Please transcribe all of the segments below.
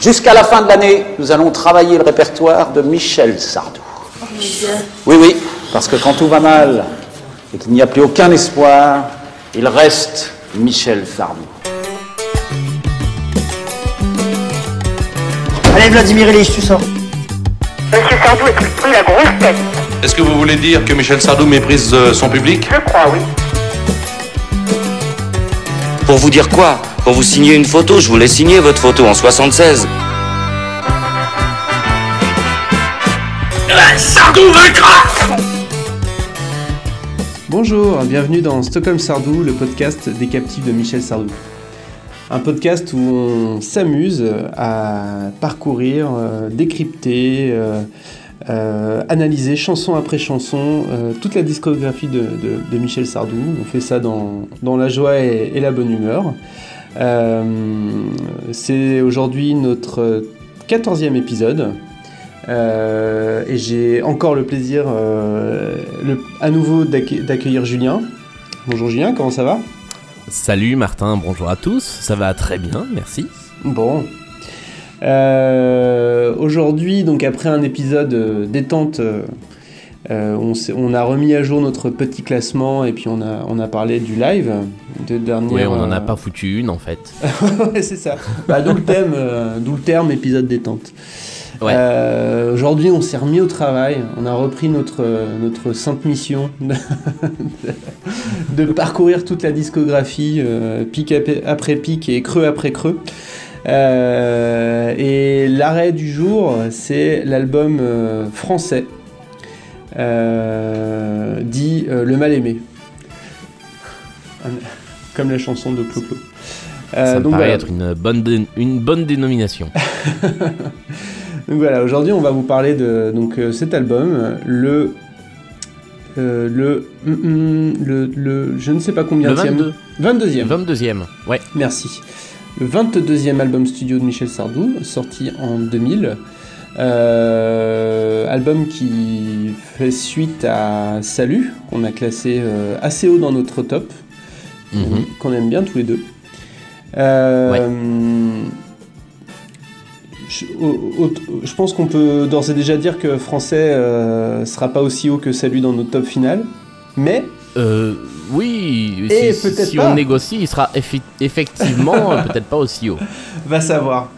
Jusqu'à la fin de l'année, nous allons travailler le répertoire de Michel Sardou. Oui, oui, parce que quand tout va mal et qu'il n'y a plus aucun espoir, il reste Michel Sardou. Allez Vladimir Ilyich, tu sors. Monsieur Sardou est pris la grosse tête. Est-ce que vous voulez dire que Michel Sardou méprise euh, son public? Je crois, oui. Pour vous dire quoi? Pour vous signer une photo, je voulais signer votre photo en 76. Bonjour, bienvenue dans Stockholm Sardou, le podcast des captifs de Michel Sardou. Un podcast où on s'amuse à parcourir, euh, décrypter, euh, euh, analyser chanson après chanson toute la discographie de, Michel Sardou. On fait ça dans, la joie et la bonne humeur. C'est aujourd'hui notre 14e épisode. Euh, et j'ai encore le plaisir euh, le- à nouveau d'accueil- d'accueillir Julien. Bonjour Julien, comment ça va? Salut Martin, bonjour à tous, ça va très bien, merci. Bon. Euh, Aujourd'hui, donc après un épisode euh, détente, euh, on, a remis à jour notre petit classement et puis on a, on a parlé du live de dernière. Oui, on n'en a euh, pas foutu une en fait. ouais, c'est ça. Bah, d'où le thème, euh, d'où le terme épisode détente. Ouais. Euh, Aujourd'hui, on s'est remis au travail. On a repris notre, notre sainte mission de, de parcourir toute la discographie, pic ap- après pic et creux après creux. Et l'arrêt du jour, c'est l'album français, euh, dit euh, Le Mal Aimé. Comme la chanson de Clo-Clo. Euh, ça me donc paraît voilà. être une bonne, dé- une bonne dénomination. Donc voilà, aujourd'hui on va vous parler de donc, cet album, le, euh, le, hum, hum, le, le, je ne sais pas combien Le 22. 22e, 22e, ouais. merci. Le 22e album studio de Michel Sardou, sorti en 2000. Euh, album qui fait suite à Salut, qu'on a classé euh, assez haut dans notre top, Mhm. qu'on aime bien tous les deux. Euh, je, au- au- je pense qu'on peut d'ores et déjà dire que Français sera pas aussi haut que Salut dans notre top final, mais oui, Et si, on négocie, il sera effi- effectivement peut-être pas aussi haut. va savoir.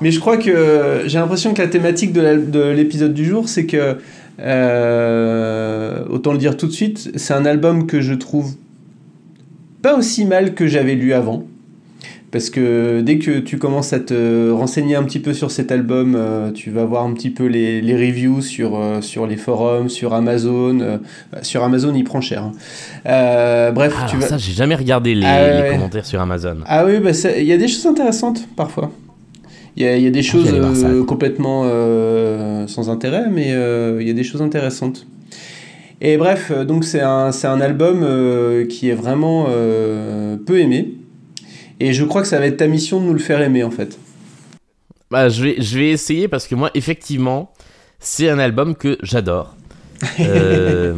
Mais je crois que j'ai l'impression que la thématique de l'épisode du jour, c'est que, euh, autant le dire tout de suite, c'est un album que je trouve pas aussi mal que j'avais lu avant. Parce que dès que tu commences à te renseigner un petit peu sur cet album, euh, tu vas voir un petit peu les, les reviews sur, euh, sur les forums, sur Amazon. euh, sur Amazon, il prend cher. hein. Bref, Ah, tu vas... ça, j'ai jamais regardé les, Ah les commentaires sur Amazon. Ah oui, bah il y a des choses intéressantes parfois. Il y a, il y a des choses euh, complètement euh, sans intérêt, mais euh, il y a des choses intéressantes. Et bref, donc c'est un, un album qui est vraiment peu aimé. Et je crois que ça va être ta mission de nous le faire aimer en fait. Bah, je, vais, je vais essayer parce que moi, effectivement, c'est un album que j'adore. Euh,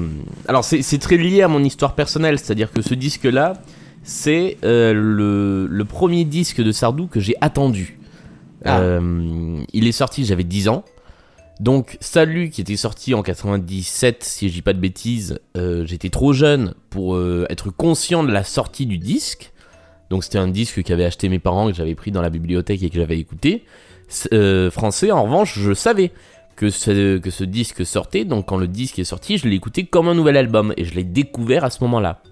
alors, c'est c'est très lié à mon histoire personnelle, c'est-à-dire que ce disque-là, c'est euh, le, le premier disque de Sardou que j'ai attendu. Ah. Euh, il est sorti, j'avais 10 ans. Donc, Salut, qui était sorti en 97, si je dis pas de bêtises, euh, j'étais trop jeune pour euh, être conscient de la sortie du disque. Donc, c'était un disque qu'avaient acheté mes parents, que j'avais pris dans la bibliothèque et que j'avais écouté. Euh, français, en revanche, je savais que ce, que ce disque sortait. Donc, quand le disque est sorti, je l'ai écouté comme un nouvel album et je l'ai découvert à ce moment-là.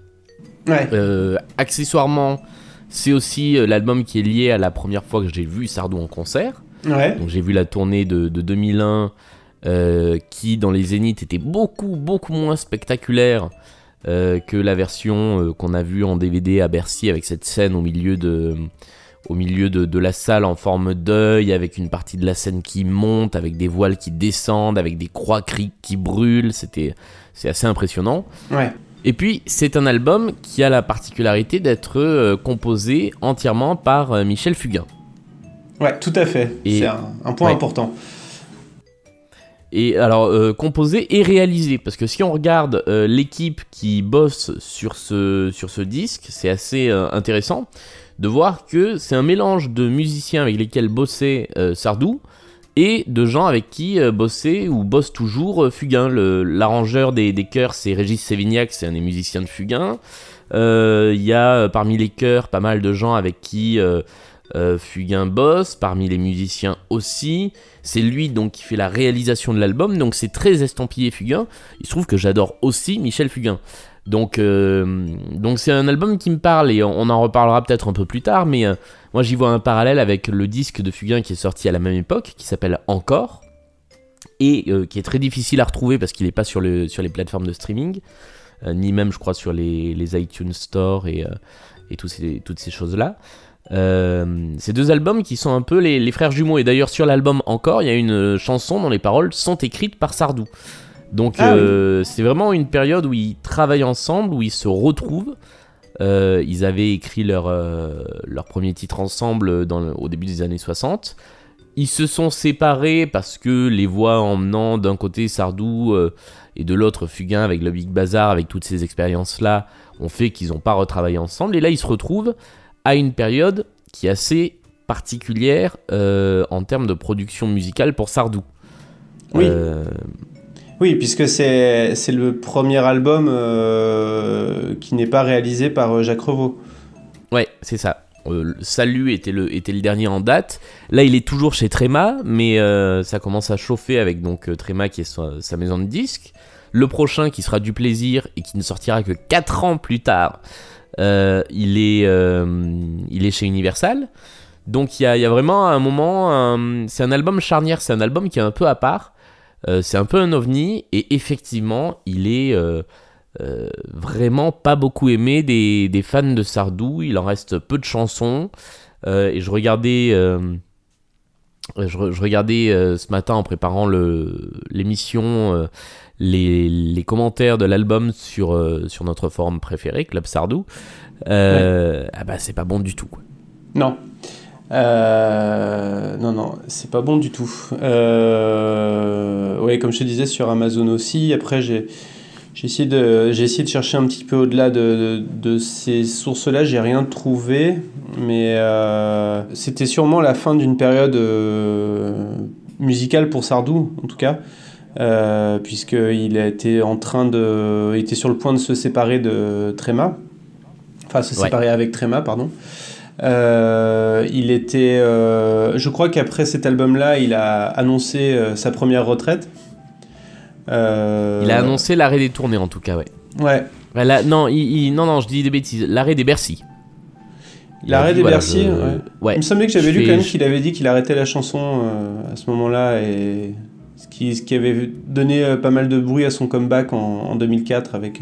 Ouais. Euh, accessoirement, c'est aussi euh, l'album qui est lié à la première fois que j'ai vu Sardou en concert. Ouais. Donc j'ai vu la tournée de, de 2001 euh, qui dans les Zéniths était beaucoup beaucoup moins spectaculaire euh, que la version euh, qu'on a vue en DVD à Bercy avec cette scène au milieu de au milieu de, de la salle en forme d'œil avec une partie de la scène qui monte avec des voiles qui descendent avec des croix qui brûlent c'était c'est assez impressionnant Ouais. Et puis, c'est un album qui a la particularité d'être euh, composé entièrement par euh, Michel Fugain. Ouais, tout à fait. C'est un, un point Ouais. important. Et alors, euh, composé et réalisé, parce que si on regarde l'équipe qui bosse sur ce, sur ce disque, c'est assez intéressant. de voir que c'est un mélange de musiciens avec lesquels bossait Sardou et de gens avec qui euh, bossait ou bosse toujours euh, Fugain. L'arrangeur des, des chœurs, c'est Régis Sévignac, c'est un des musiciens de Fugain. Euh, Il y a parmi les chœurs pas mal de gens avec qui euh, Fugain bosse, parmi les musiciens aussi. C'est lui donc qui fait la réalisation de l'album, donc c'est très estampillé Fugain. Il se trouve que j'adore aussi Michel Fugain. Donc euh, donc c'est un album qui me parle et on, en reparlera peut-être un peu plus tard, mais euh, moi j'y vois un parallèle avec le disque de Fugain qui est sorti à la même époque, qui s'appelle Encore, et euh, qui est très difficile à retrouver parce qu'il n'est pas sur, le, sur les plateformes de streaming, ni même je crois sur les, iTunes Store et, toutes ces choses-là. Ces deux albums qui sont un peu les, frères jumeaux. Et d'ailleurs, sur l'album encore, il y a une chanson dont les paroles sont écrites par Sardou. Donc, Ah oui. euh, c'est vraiment une période où ils travaillent ensemble, où ils se retrouvent. Euh, ils avaient écrit leur, euh, leur premier titre ensemble dans le- au début des années 60. Ils se sont séparés parce que les voix emmenant d'un côté Sardou et de l'autre Fugain avec le Big Bazar, avec toutes ces expériences-là, ont fait qu'ils n'ont pas retravaillé ensemble. Et là, ils se retrouvent à une période qui est assez particulière en termes de production musicale pour Sardou. Oui. Oui, puisque c'est le premier album euh, qui n'est pas réalisé par euh, Jacques Revaux. ouais, c'est ça. Euh, Salut était le, était le dernier en date. Là, il est toujours chez Tréma, mais euh, ça commence à chauffer avec donc Tréma qui est sa, maison de disques. Le prochain qui sera du plaisir et qui ne sortira que 4 ans plus tard, il, est, il est chez Universal. Donc il y y a vraiment un moment, c'est un album charnière, c'est un album qui est un peu à part. Euh, c'est un peu un ovni et effectivement, il est euh, euh, vraiment pas beaucoup aimé des, des fans de Sardou. Il en reste peu de chansons. Et je regardais, je, re- je regardais ce matin en préparant l'émission les, les commentaires de l'album sur, sur notre forum préféré, Club Sardou. Ah bah c'est pas bon du tout. Quoi. Non. Euh, non, non, c'est pas bon du tout. Euh, ouais, comme je te disais, sur Amazon aussi. Après, j'ai j'ai essayé, de, j'ai essayé de chercher un petit peu au-delà de, de, de ces sources-là. J'ai rien trouvé. Mais euh, c'était sûrement la fin d'une période euh, musicale pour Sardou, en tout cas. Puisqu'il a été en train de. Il était sur le point de se séparer de Tréma. Enfin, se Ouais. séparer avec Tréma, pardon. Euh, il était, euh, je crois qu'après cet album-là, il a annoncé euh, sa première retraite. Il a annoncé l'arrêt des tournées en tout cas, ouais. Ouais, là, non, il- il- non, non, je dis des bêtises. L'arrêt des Bercy. L'arrêt des voilà, Bercy. je- ouais. ouais. Il me semblait que j'avais lu fais- quand même qu'il avait dit qu'il arrêtait la chanson à ce moment-là et ce qui, ce qui avait donné pas mal de bruit à son comeback en, en 2004 avec.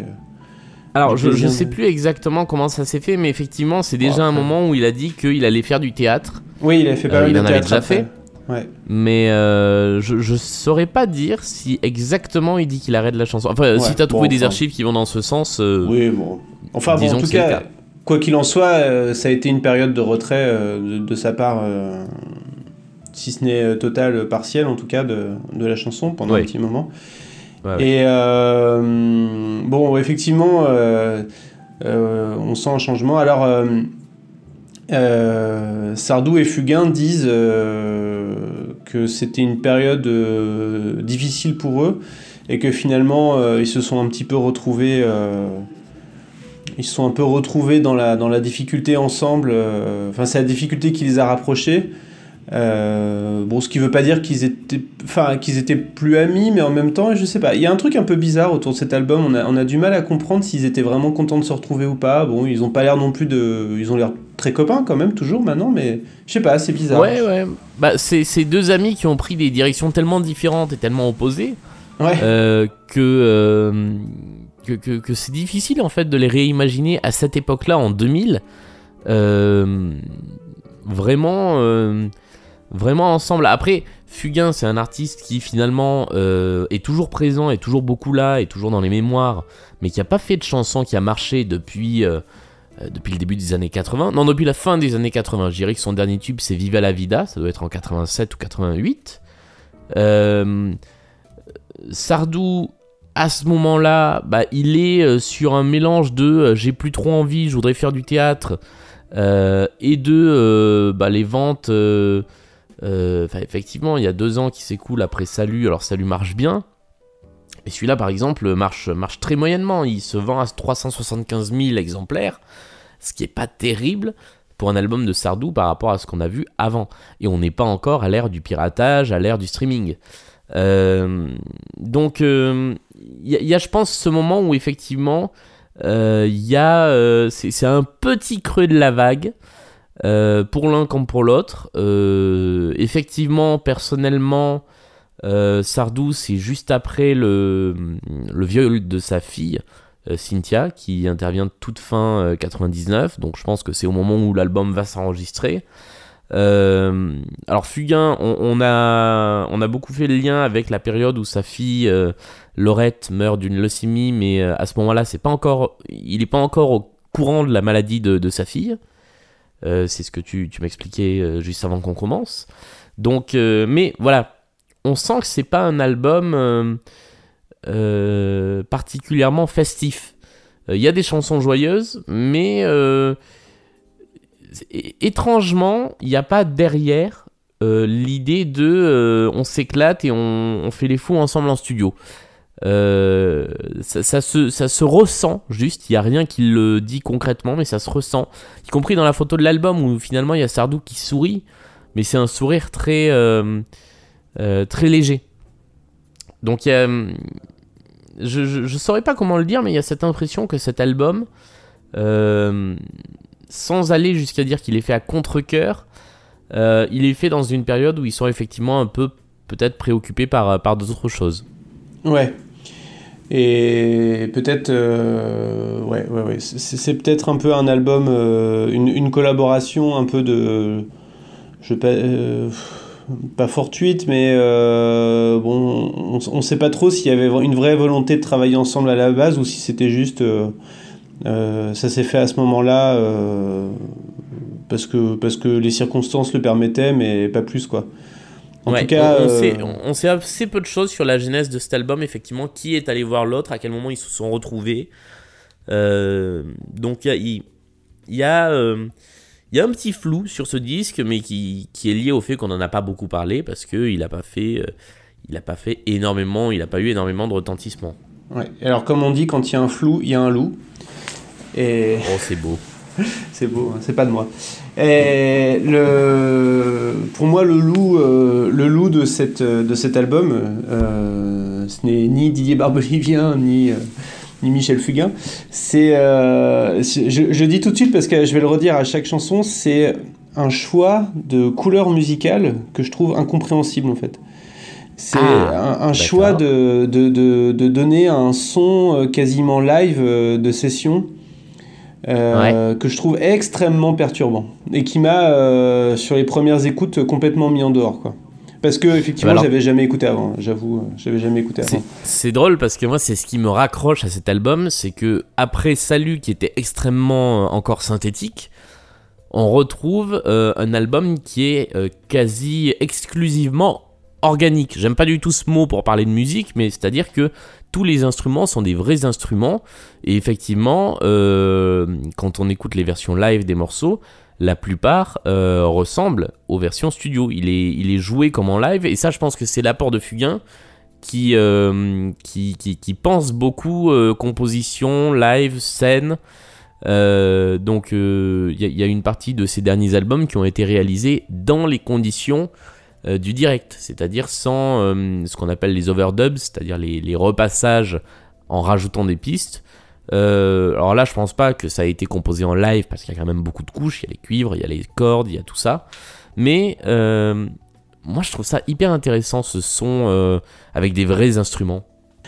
Alors, je, je plaisir, sais plus exactement comment ça s'est fait, mais effectivement, c'est déjà un moment où il a dit qu'il allait faire du théâtre. Oui, il avait fait pas Euh, mal il de en avait théâtre déjà après. fait Ouais. Mais euh, je, je saurais pas dire si exactement il dit qu'il arrête la chanson. Enfin, Ouais, si t'as trouvé bon, des enfin. archives qui vont dans ce sens. euh, Oui, bon. Enfin, bon, en tout cas, cas. quoi qu'il en soit, euh, ça a été une période de retrait euh, de, de sa part, euh, si ce n'est total, partiel en tout cas, de, de la chanson pendant Ouais. un petit moment. Et euh, bon, effectivement, euh, euh, on sent un changement. Alors, Sardou et Fugain disent que c'était une période difficile pour eux et que finalement ils se sont un petit peu retrouvés. ils sont un peu retrouvés dans la, dans la difficulté ensemble. Enfin, c'est la difficulté qui les a rapprochés. Euh, bon, ce qui veut pas dire qu'ils étaient, enfin, qu'ils étaient plus amis, mais en même temps, je sais pas. Il y a un truc un peu bizarre autour de cet album. On a, on a du mal à comprendre s'ils étaient vraiment contents de se retrouver ou pas. Bon, ils ont pas l'air non plus de, ils ont l'air très copains quand même toujours maintenant, mais je sais pas, c'est bizarre. Ouais, ouais. Bah, c'est c'est deux amis qui ont pris des directions tellement différentes et tellement opposées Ouais. euh, que, euh, que, que, que c'est difficile en fait de les réimaginer à cette époque-là, en 2000. Euh, vraiment, vraiment ensemble. Après, Fugain, c'est un artiste qui finalement euh, est toujours présent, est toujours beaucoup là, est toujours dans les mémoires, mais qui a pas fait de chanson qui a marché depuis. euh, euh, depuis le début des années 80, non depuis la fin des années 80, je dirais que son dernier tube c'est Viva la Vida, ça doit être en 87 ou 88. Euh, Sardou, à ce moment-là, bah, il est sur un mélange de j'ai plus trop envie, je voudrais faire du théâtre, et de bah, les ventes. Effectivement, il y a deux ans qui s'écoulent après Salut. Alors, Salut marche bien. Mais celui-là, par exemple, marche, marche très moyennement. Il se vend à 375 000 exemplaires, ce qui est pas terrible pour un album de Sardou par rapport à ce qu'on a vu avant. Et on n'est pas encore à l'ère du piratage, à l'ère du streaming. Euh, donc, il y, a- je pense, ce moment où effectivement, il y a. euh, c'est un petit creux de la vague. Euh, pour l'un comme pour l'autre. Euh, effectivement, personnellement, euh, Sardou, c'est juste après le, le viol de sa fille, Cynthia, qui intervient toute fin euh, 99. Donc je pense que c'est au moment où l'album va s'enregistrer. Alors Fugain, on, a, on a beaucoup fait le lien avec la période où sa fille Laurette meurt d'une leucémie, mais à ce moment-là, c'est pas encore, il n'est pas encore au courant de la maladie de, de sa fille. Euh, c'est ce que tu, tu m'expliquais euh, juste avant qu'on commence. Donc, euh, mais voilà, on sent que c'est pas un album particulièrement festif. Il y a des chansons joyeuses, mais étrangement, il n'y a pas derrière l'idée de on s'éclate et on fait les fous ensemble en studio. Euh, ça, se, ressent juste, il n'y a rien qui le dit concrètement, mais ça se ressent. Y compris dans la photo de l'album où finalement il y a Sardou qui sourit, mais c'est un sourire très, euh, euh, léger. Donc hum, je, je saurais pas comment le dire, mais il y a cette impression que cet album, sans aller jusqu'à dire qu'il est fait à contre-coeur, il est fait dans une période où ils sont effectivement un peu peut-être préoccupés par d'autres choses. Ouais. Et peut-être, euh, ouais, ouais, ouais. C'est peut-être un peu un album, euh, une, une collaboration un peu de, je pas, euh, pas fortuite, mais bon, on, on sait pas trop s'il y avait une vraie volonté de travailler ensemble à la base ou si c'était juste, ça s'est fait à ce moment-là parce que parce que les circonstances le permettaient, mais pas plus quoi. En Ouais, tout cas, on, on euh, sait, on- sait assez peu de choses sur la genèse de cet album, effectivement, qui est allé voir l'autre, à quel moment ils se sont retrouvés. Euh, donc il y a, il, il y, a, euh, il y a un petit flou sur ce disque, mais qui, qui est lié au fait qu'on n'en a pas beaucoup parlé, parce qu'il n'a pas fait... euh, il n'a pas fait énormément, il n'a pas eu énormément de retentissement. Ouais. Alors comme on dit, quand il y a un flou, il y a un loup. Et Oh, c'est beau. c'est beau, hein, c'est pas de moi. Et le, pour moi, le loup, euh, le loup de, cette, de cet album, euh, ce n'est ni Didier Barbelivien, ni, euh, ni Michel Fugain. C'est, je, je dis tout de suite parce que je vais le redire à chaque chanson, c'est un choix de couleur musicale que je trouve incompréhensible en fait. C'est Ah, un, un choix de, de, de, de donner un son quasiment live de session euh, que je trouve extrêmement perturbant et qui m'a, euh, sur les premières écoutes, complètement mis en dehors. Quoi. Parce que, effectivement, Alors- j'avais jamais écouté avant, j'avoue, euh, j'avais jamais écouté avant. C'est drôle parce que moi, c'est ce qui me raccroche à cet album, c'est que après Salut, qui était extrêmement encore synthétique, on retrouve euh, un album qui est euh, quasi exclusivement organique. J'aime pas du tout ce mot pour parler de musique, mais c'est-à-dire que tous les instruments sont des vrais instruments. Et effectivement, euh, quand on écoute les versions live des morceaux, la plupart euh, ressemblent aux versions studio. Il est, il est joué comme en live, et ça, je pense que c'est l'apport de Fugain qui, euh, qui, qui, pense beaucoup composition, live, scène. Donc il y, y a une partie de ces derniers albums qui ont été réalisés dans les conditions euh, du direct, c'est-à-dire sans euh, ce qu'on appelle les overdubs, c'est-à-dire les, repassages en rajoutant des pistes. Euh, alors là, je pense pas que ça a été composé en live parce qu'il y a quand même beaucoup de couches, il y a les cuivres, il y a les cordes, il y a tout ça. Mais moi, je trouve ça hyper intéressant ce son avec des vrais instruments.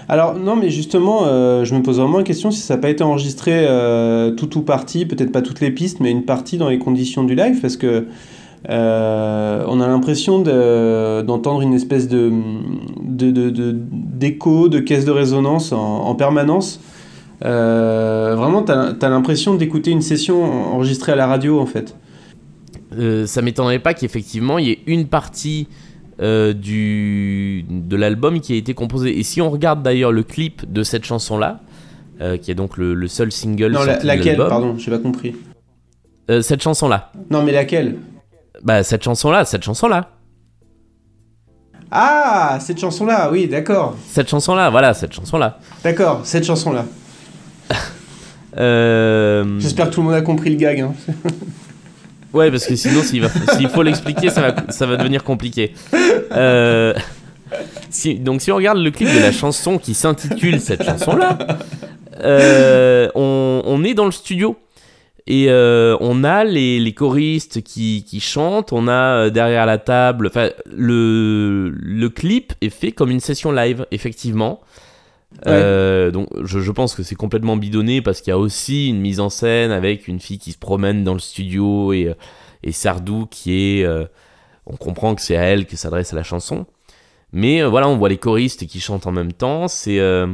Alors, non, mais justement, je me pose vraiment la question si ça n'a pas été enregistré tout ou partie, peut-être pas toutes les pistes, mais une partie dans les conditions du live, parce que euh, on a l'impression de- d'entendre une espèce de de- de- de- d'écho, de, caisse de résonance en, en permanence. Euh, vraiment, tu as, l'impression d'écouter une session enregistrée à la radio, en fait. Euh, ça m'étonnerait pas qu'effectivement il y ait une partie euh, du, de l'album qui a été composée. Et si on regarde d'ailleurs le clip de cette chanson-là, euh, qui est donc le, le seul single Non, la- de laquelle, l'album, pardon, j'ai pas compris. Euh, cette chanson-là. Non, mais laquelle? Bah, cette chanson-là, cette chanson-là. Ah, cette chanson-là, oui, d'accord. Cette chanson-là, voilà, cette chanson-là. D'accord, cette chanson-là. Euh... J'espère que tout le monde a compris le gag. Hein. Ouais, parce que sinon, s'il, faut l'expliquer, ça va, ça va devenir compliqué. Euh, si- donc, si on regarde le clip de la chanson qui s'intitule cette chanson-là, euh, on, on est dans le studio. Et euh, on a les, les choristes qui, qui chantent, on a euh, derrière la table. Enfin, le, le clip est fait comme une session live, effectivement. Euh, donc je, je pense que c'est complètement bidonné parce qu'il y a aussi une mise en scène avec une fille qui se promène dans le studio et, euh, et Sardou qui est... euh, on comprend que c'est à elle que s'adresse la chanson. Mais euh, voilà, on voit les choristes qui chantent en même temps. C'est euh,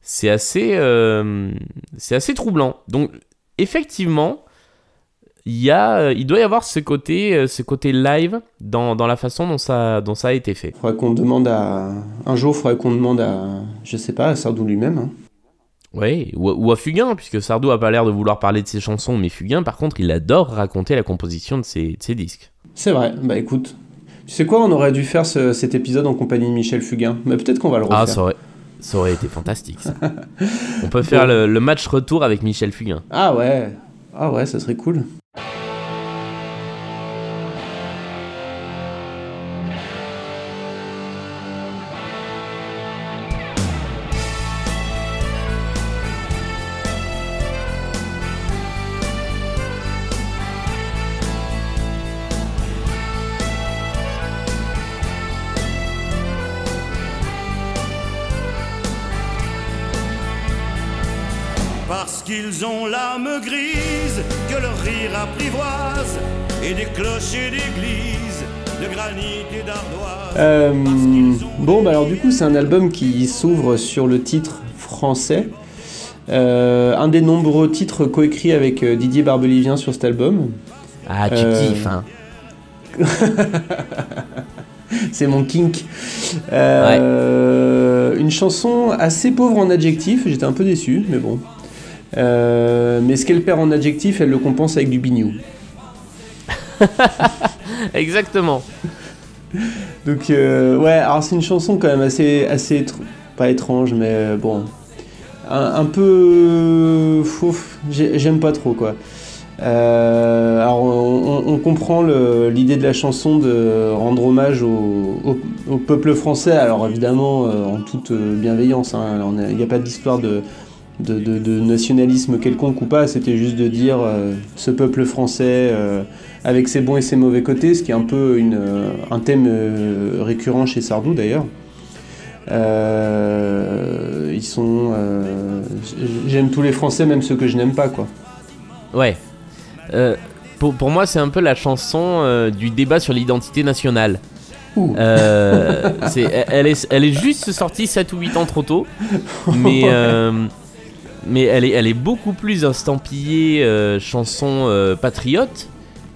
c'est assez, euh, c'est assez troublant. Donc effectivement, il, y a, euh, il doit y avoir ce côté, euh, ce côté live dans, dans la façon dont ça, dont ça a été fait. Faudrait qu'on demande à. Un jour, faudrait qu'on demande à. Je sais pas, à Sardou lui-même. hein. Ouais, ou, ou à Fugain, puisque Sardou a pas l'air de vouloir parler de ses chansons, mais Fugain, par contre, il adore raconter la composition de ses, de ses disques. C'est vrai, bah écoute. Tu sais quoi, on aurait dû faire ce- cet épisode en compagnie de Michel Fugain. Mais peut-être qu'on va le refaire. Ah, ça aurait, ça aurait été fantastique, ça. On peut faire le, match retour avec Michel Fugain. Ah ouais, ah ouais, ça serait cool. Qu'ils ont l'âme grise, que leur rire apprivoise, et des clochers d'église, de granit et d'ardoise. Euh, bon, bah alors du coup, c'est un album qui s'ouvre sur le titre français. Euh, un des nombreux titres coécrits avec euh, Didier Barbelivien sur cet album. Ah, tu Euh, kiffes, hein. C'est mon kink. Euh, Une chanson assez pauvre en adjectifs, j'étais un peu déçu, mais bon. Euh, mais ce qu'elle perd en adjectifs, elle le compense avec du bignou. Exactement. Donc euh, ouais, alors c'est une chanson quand même assez, assez pas étrange, mais euh, bon, un, un peu, j'aime pas trop quoi. Euh, alors on, comprend l'idée de la chanson de rendre hommage au, au- au peuple français, alors évidemment euh, en toute bienveillance, hein, a- il n'y a pas d'histoire de, de, de- de nationalisme quelconque ou pas, c'était juste de dire euh, ce peuple français euh, avec ses bons et ses mauvais côtés, ce qui est un peu une, euh, un thème récurrent chez Sardou d'ailleurs. Ils sont. J'aime tous les Français, même ceux que je n'aime pas, quoi. Ouais. Pour, pour moi, c'est un peu la chanson du débat sur l'identité nationale. Euh, elle, elle est, elle est juste sortie 7 ou 8 ans trop tôt. Mais, euh, mais elle, est, elle est beaucoup plus estampillée euh, chanson euh, patriote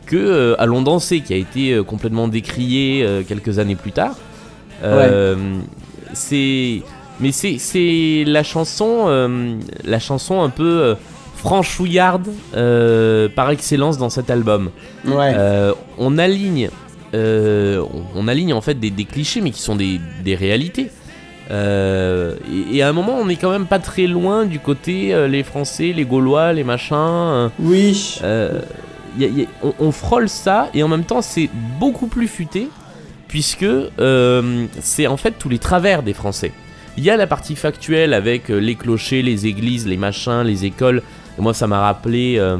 que euh, Allons danser, qui a été euh, complètement décriée quelques années plus tard. Euh, C'est. Mais c'est- la chanson, la chanson un peu franchouillarde euh, par excellence dans cet album. Ouais. Euh, on aligne, euh, on, on aligne en fait des, des clichés, mais qui sont des, des réalités. Euh, et, et à un moment, on est quand même pas très loin du côté euh, les Français, les Gaulois, les machins. euh, oui. y a- y a- on, on frôle ça et en même temps c'est beaucoup plus futé puisque c'est en fait tous les travers des Français. Il y a la partie factuelle avec les clochers, les églises, les machins, les écoles. Et moi ça m'a rappelé, euh,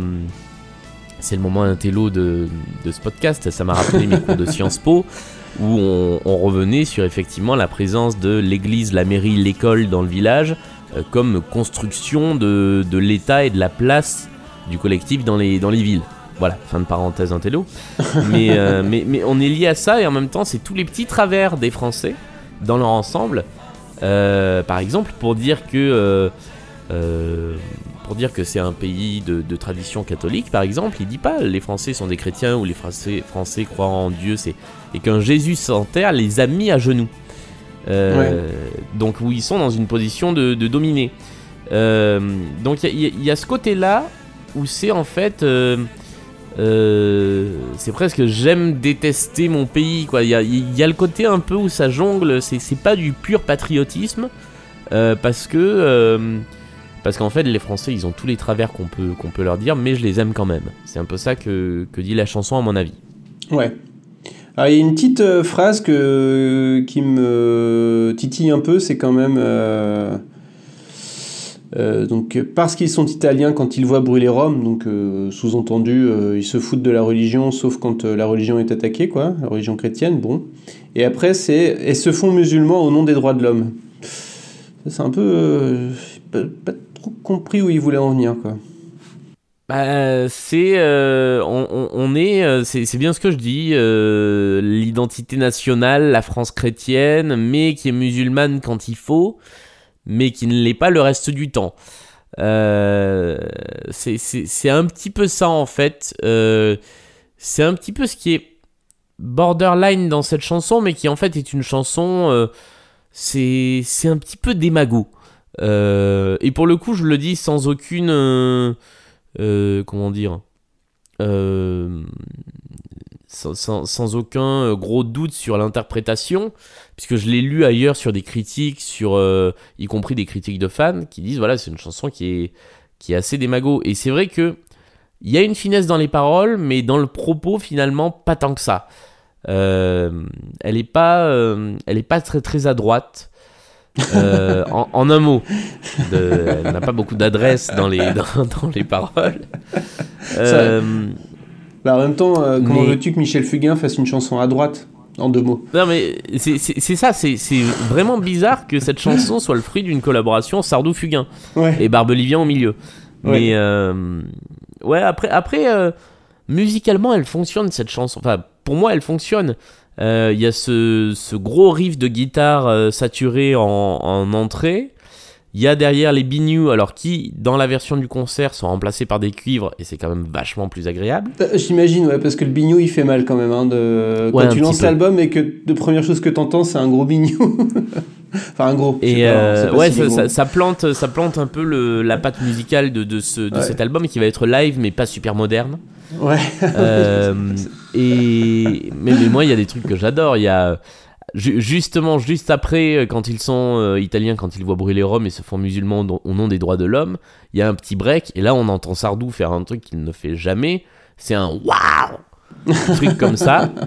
c'est le moment intello de, de ce podcast, ça m'a rappelé mes cours de Sciences Po où on, on revenait sur effectivement la présence de l'église, la mairie, l'école dans le village euh, comme construction de, de l'État et de la place du collectif dans les, dans les villes. Voilà, fin de parenthèse intello. mais, euh, mais, mais on est lié à ça et en même temps, c'est tous les petits travers des Français dans leur ensemble. Euh, par exemple, pour dire que. euh, pour dire que c'est un pays de, de tradition catholique, par exemple, il dit pas les Français sont des chrétiens ou les Français, Français croient en Dieu, c'est et qu'un Jésus sans terre les a mis à genoux. Euh, Donc où ils sont dans une position de, de dominer. Euh, donc il y, a- il y a ce côté-là où c'est en fait euh, c'est presque j'aime détester mon pays quoi. Il y y a le côté un peu où ça jongle, c'est pas du pur patriotisme parce que parce qu'en fait les Français ils ont tous les travers qu'on peut qu'on peut leur dire, mais je les aime quand même. C'est un peu ça que, que dit la chanson à mon avis. Ouais. Alors, il y a une petite euh, phrase qui me titille un peu, c'est quand même. euh, euh, donc, parce qu'ils sont italiens quand ils voient brûler Rome, donc sous-entendu, ils se foutent de la religion, sauf quand la religion est attaquée, quoi, la religion chrétienne, bon. Et après, c'est et se font musulmans au nom des droits de l'homme. C'est un peu. pas, pas trop compris où ils voulaient en venir, quoi. Bah, c'est euh, on, est euh, c'est bien ce que je dis euh, l'identité nationale la France chrétienne mais qui est musulmane quand il faut mais qui ne l'est pas le reste du temps. C'est un petit peu ça en fait. C'est un petit peu ce qui est borderline dans cette chanson mais qui en fait est une chanson c'est un petit peu démago. Et pour le coup je le dis sans aucune euh, comment dire euh, sans, aucun euh, gros doute sur l'interprétation, puisque je l'ai lu ailleurs sur des critiques, sur, y compris des critiques de fans, qui disent voilà, c'est une chanson qui est, qui est assez démago. Et c'est vrai que il y a une finesse dans les paroles, mais dans le propos, finalement, pas tant que ça. Elle est pas, elle est pas très très à droite. Euh, en, en un mot, de- elle n'a pas beaucoup d'adresse dans les, dans, dans les paroles. Euh, Bah, en même temps, euh, comment Mais- veux-tu que Michel Fugain fasse une chanson à droite En deux mots? non mais c'est ça, c'est vraiment bizarre que cette chanson soit le fruit d'une collaboration Sardou-Fugain Ouais. et Barbelivien au milieu. Ouais. Mais ouais, après, après musicalement, elle fonctionne cette chanson. Enfin, pour moi, elle fonctionne. Euh, Il y a ce, ce gros riff de guitare euh, saturé en, en entrée. Il y a derrière les biniou, alors qui, dans la version du concert, sont remplacés par des cuivres, et c'est quand même vachement plus agréable. Euh, J'imagine, ouais, parce que le bignou il fait mal quand même. Hein, de... Quand tu lances l'album et que de première chose que t'entends c'est un gros bignou. enfin, un gros. Et euh, pas ouais, si ça, ça- ça plante, ça plante un peu le, la patte musicale de, de, ce, de Ouais. cet album qui va être live, mais pas super moderne. Ouais. Euh, et mais, mais moi, il y a des trucs que j'adore. Il y a justement juste après, euh, quand ils sont euh, italiens, quand ils voient brûler Rome et se font musulmans au, nom des droits de l'homme, il y a un petit break et là, on entend Sardou faire un truc qu'il ne fait jamais. C'est un waouh, un truc comme ça.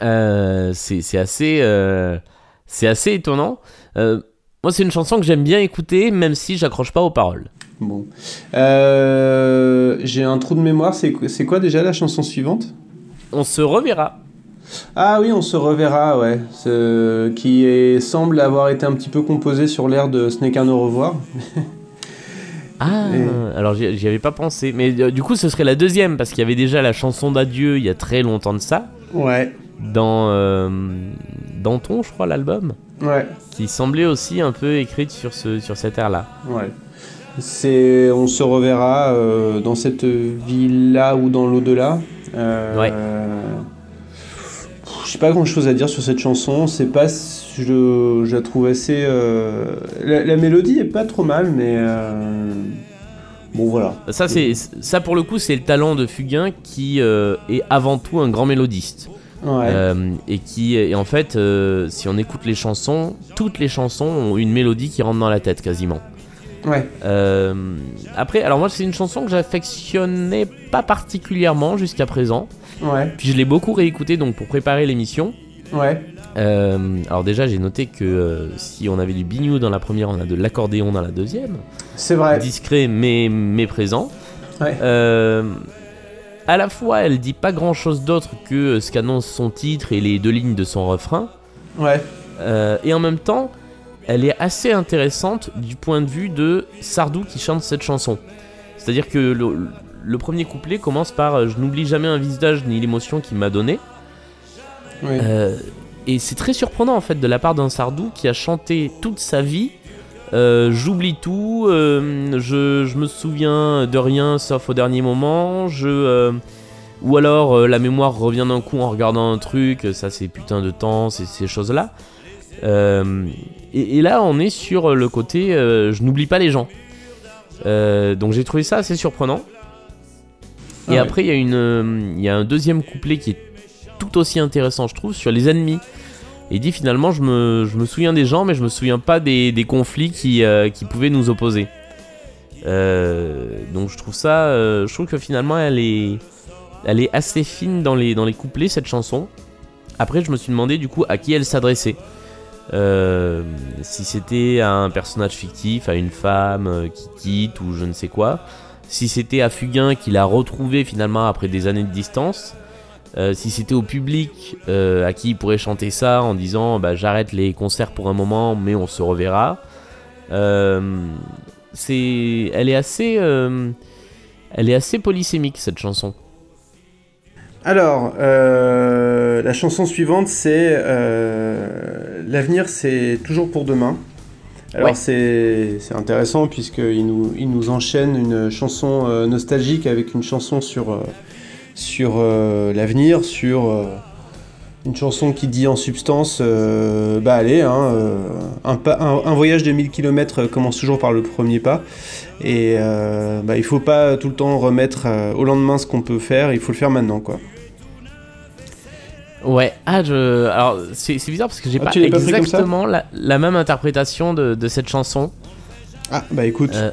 Euh, c'est assez, euh, c'est assez étonnant. Moi, c'est une chanson que j'aime bien écouter, même si j'accroche pas aux paroles. Bon. J'ai un trou de mémoire. C'est quoi déjà la chanson suivante? On se reverra. Ah oui, on se reverra, ouais. Ce- qui est- semble avoir été un petit peu composé sur l'air de Ce n'est qu'un au revoir. Ah, Et- alors j'y avais pas pensé. Mais euh, du coup, ce serait la deuxième, parce qu'il y avait déjà la chanson d'adieu il y a très longtemps de ça, Ouais. dans euh, Danton, je crois, l'album, Ouais. qui semblait aussi un peu écrite sur, ce, sur cet air-là. Ouais. C'est, on se reverra euh, dans cette vie-là ou dans l'au-delà. Euh, Ouais. Je sais pas grand-chose à dire sur cette chanson. C'est pas, je, je la trouve assez. euh, La, la mélodie est pas trop mal, mais euh, bon voilà. Ça, c'est, ça pour le coup, c'est le talent de Fugain qui euh, est avant tout un grand mélodiste. Ouais. Et qui, et en fait, si on écoute les chansons, toutes les chansons ont une mélodie qui rentre dans la tête quasiment. Ouais. Euh, après, alors moi, c'est une chanson que j'affectionnais pas particulièrement jusqu'à présent. Ouais. Puis je l'ai beaucoup réécouté donc pour préparer l'émission. Ouais. Euh, alors déjà, j'ai noté que euh, si on avait du bignou dans la première, on a de l'accordéon dans la deuxième. C'est vrai. Discret mais, mais présent. Ouais. Euh, à la fois, elle dit pas grand chose d'autre que ce qu'annonce son titre et les deux lignes de son refrain. Ouais. Et en même temps, elle est assez intéressante du point de vue de Sardou qui chante cette chanson. C'est-à-dire que le, le premier couplet commence par euh, Je n'oublie jamais un visage ni l'émotion qu'il m'a donné. Euh, et c'est très surprenant en fait de la part d'un Sardou qui a chanté toute sa vie. euh, J'oublie tout, euh, je, je me souviens de rien sauf au dernier moment. Je, euh, ou alors la mémoire revient d'un coup en regardant un truc, ça c'est putain de temps, c'est ces choses-là. Euh, et, et là on est sur le côté euh, je n'oublie pas les gens. Euh, donc j'ai trouvé ça assez surprenant. Et Ah après, il y, a une, euh, il y a un deuxième couplet qui est tout aussi intéressant, je trouve, sur les ennemis. Et il dit finalement, je me, je me souviens des gens, mais je me souviens pas des, des conflits qui, euh, qui pouvaient nous opposer. Euh, donc je trouve ça, euh, je trouve que finalement, elle est, elle est assez fine dans les, dans les couplets, cette chanson. Après, je me suis demandé du coup à qui elle s'adressait. Euh, si c'était à un personnage fictif, à une femme euh, qui quitte ou je ne sais quoi. Si c'était à Fugain qui l'a retrouvé finalement après des années de distance. Euh, si c'était au public à qui il pourrait chanter ça en disant bah, j'arrête les concerts pour un moment mais on se reverra. C'est, elle est assez, elle est assez polysémique cette chanson. Alors, euh, la chanson suivante, c'est euh, L'avenir, c'est toujours pour demain. Alors, Ouais. c'est intéressant puisqu'il nous, il nous enchaîne une chanson euh, nostalgique avec une chanson sur, sur l'avenir, sur une chanson qui dit en substance euh, Bah, allez, hein, euh, un, pas- un- un voyage de 1000 km commence toujours par le premier pas. Et euh, bah, il faut pas tout le temps remettre euh, au lendemain ce qu'on peut faire, il faut le faire maintenant, quoi. Ouais, ah, je... alors c'est bizarre parce que j'ai Ah, pas exactement la, la même interprétation de, de cette chanson. Ah, bah écoute. Euh,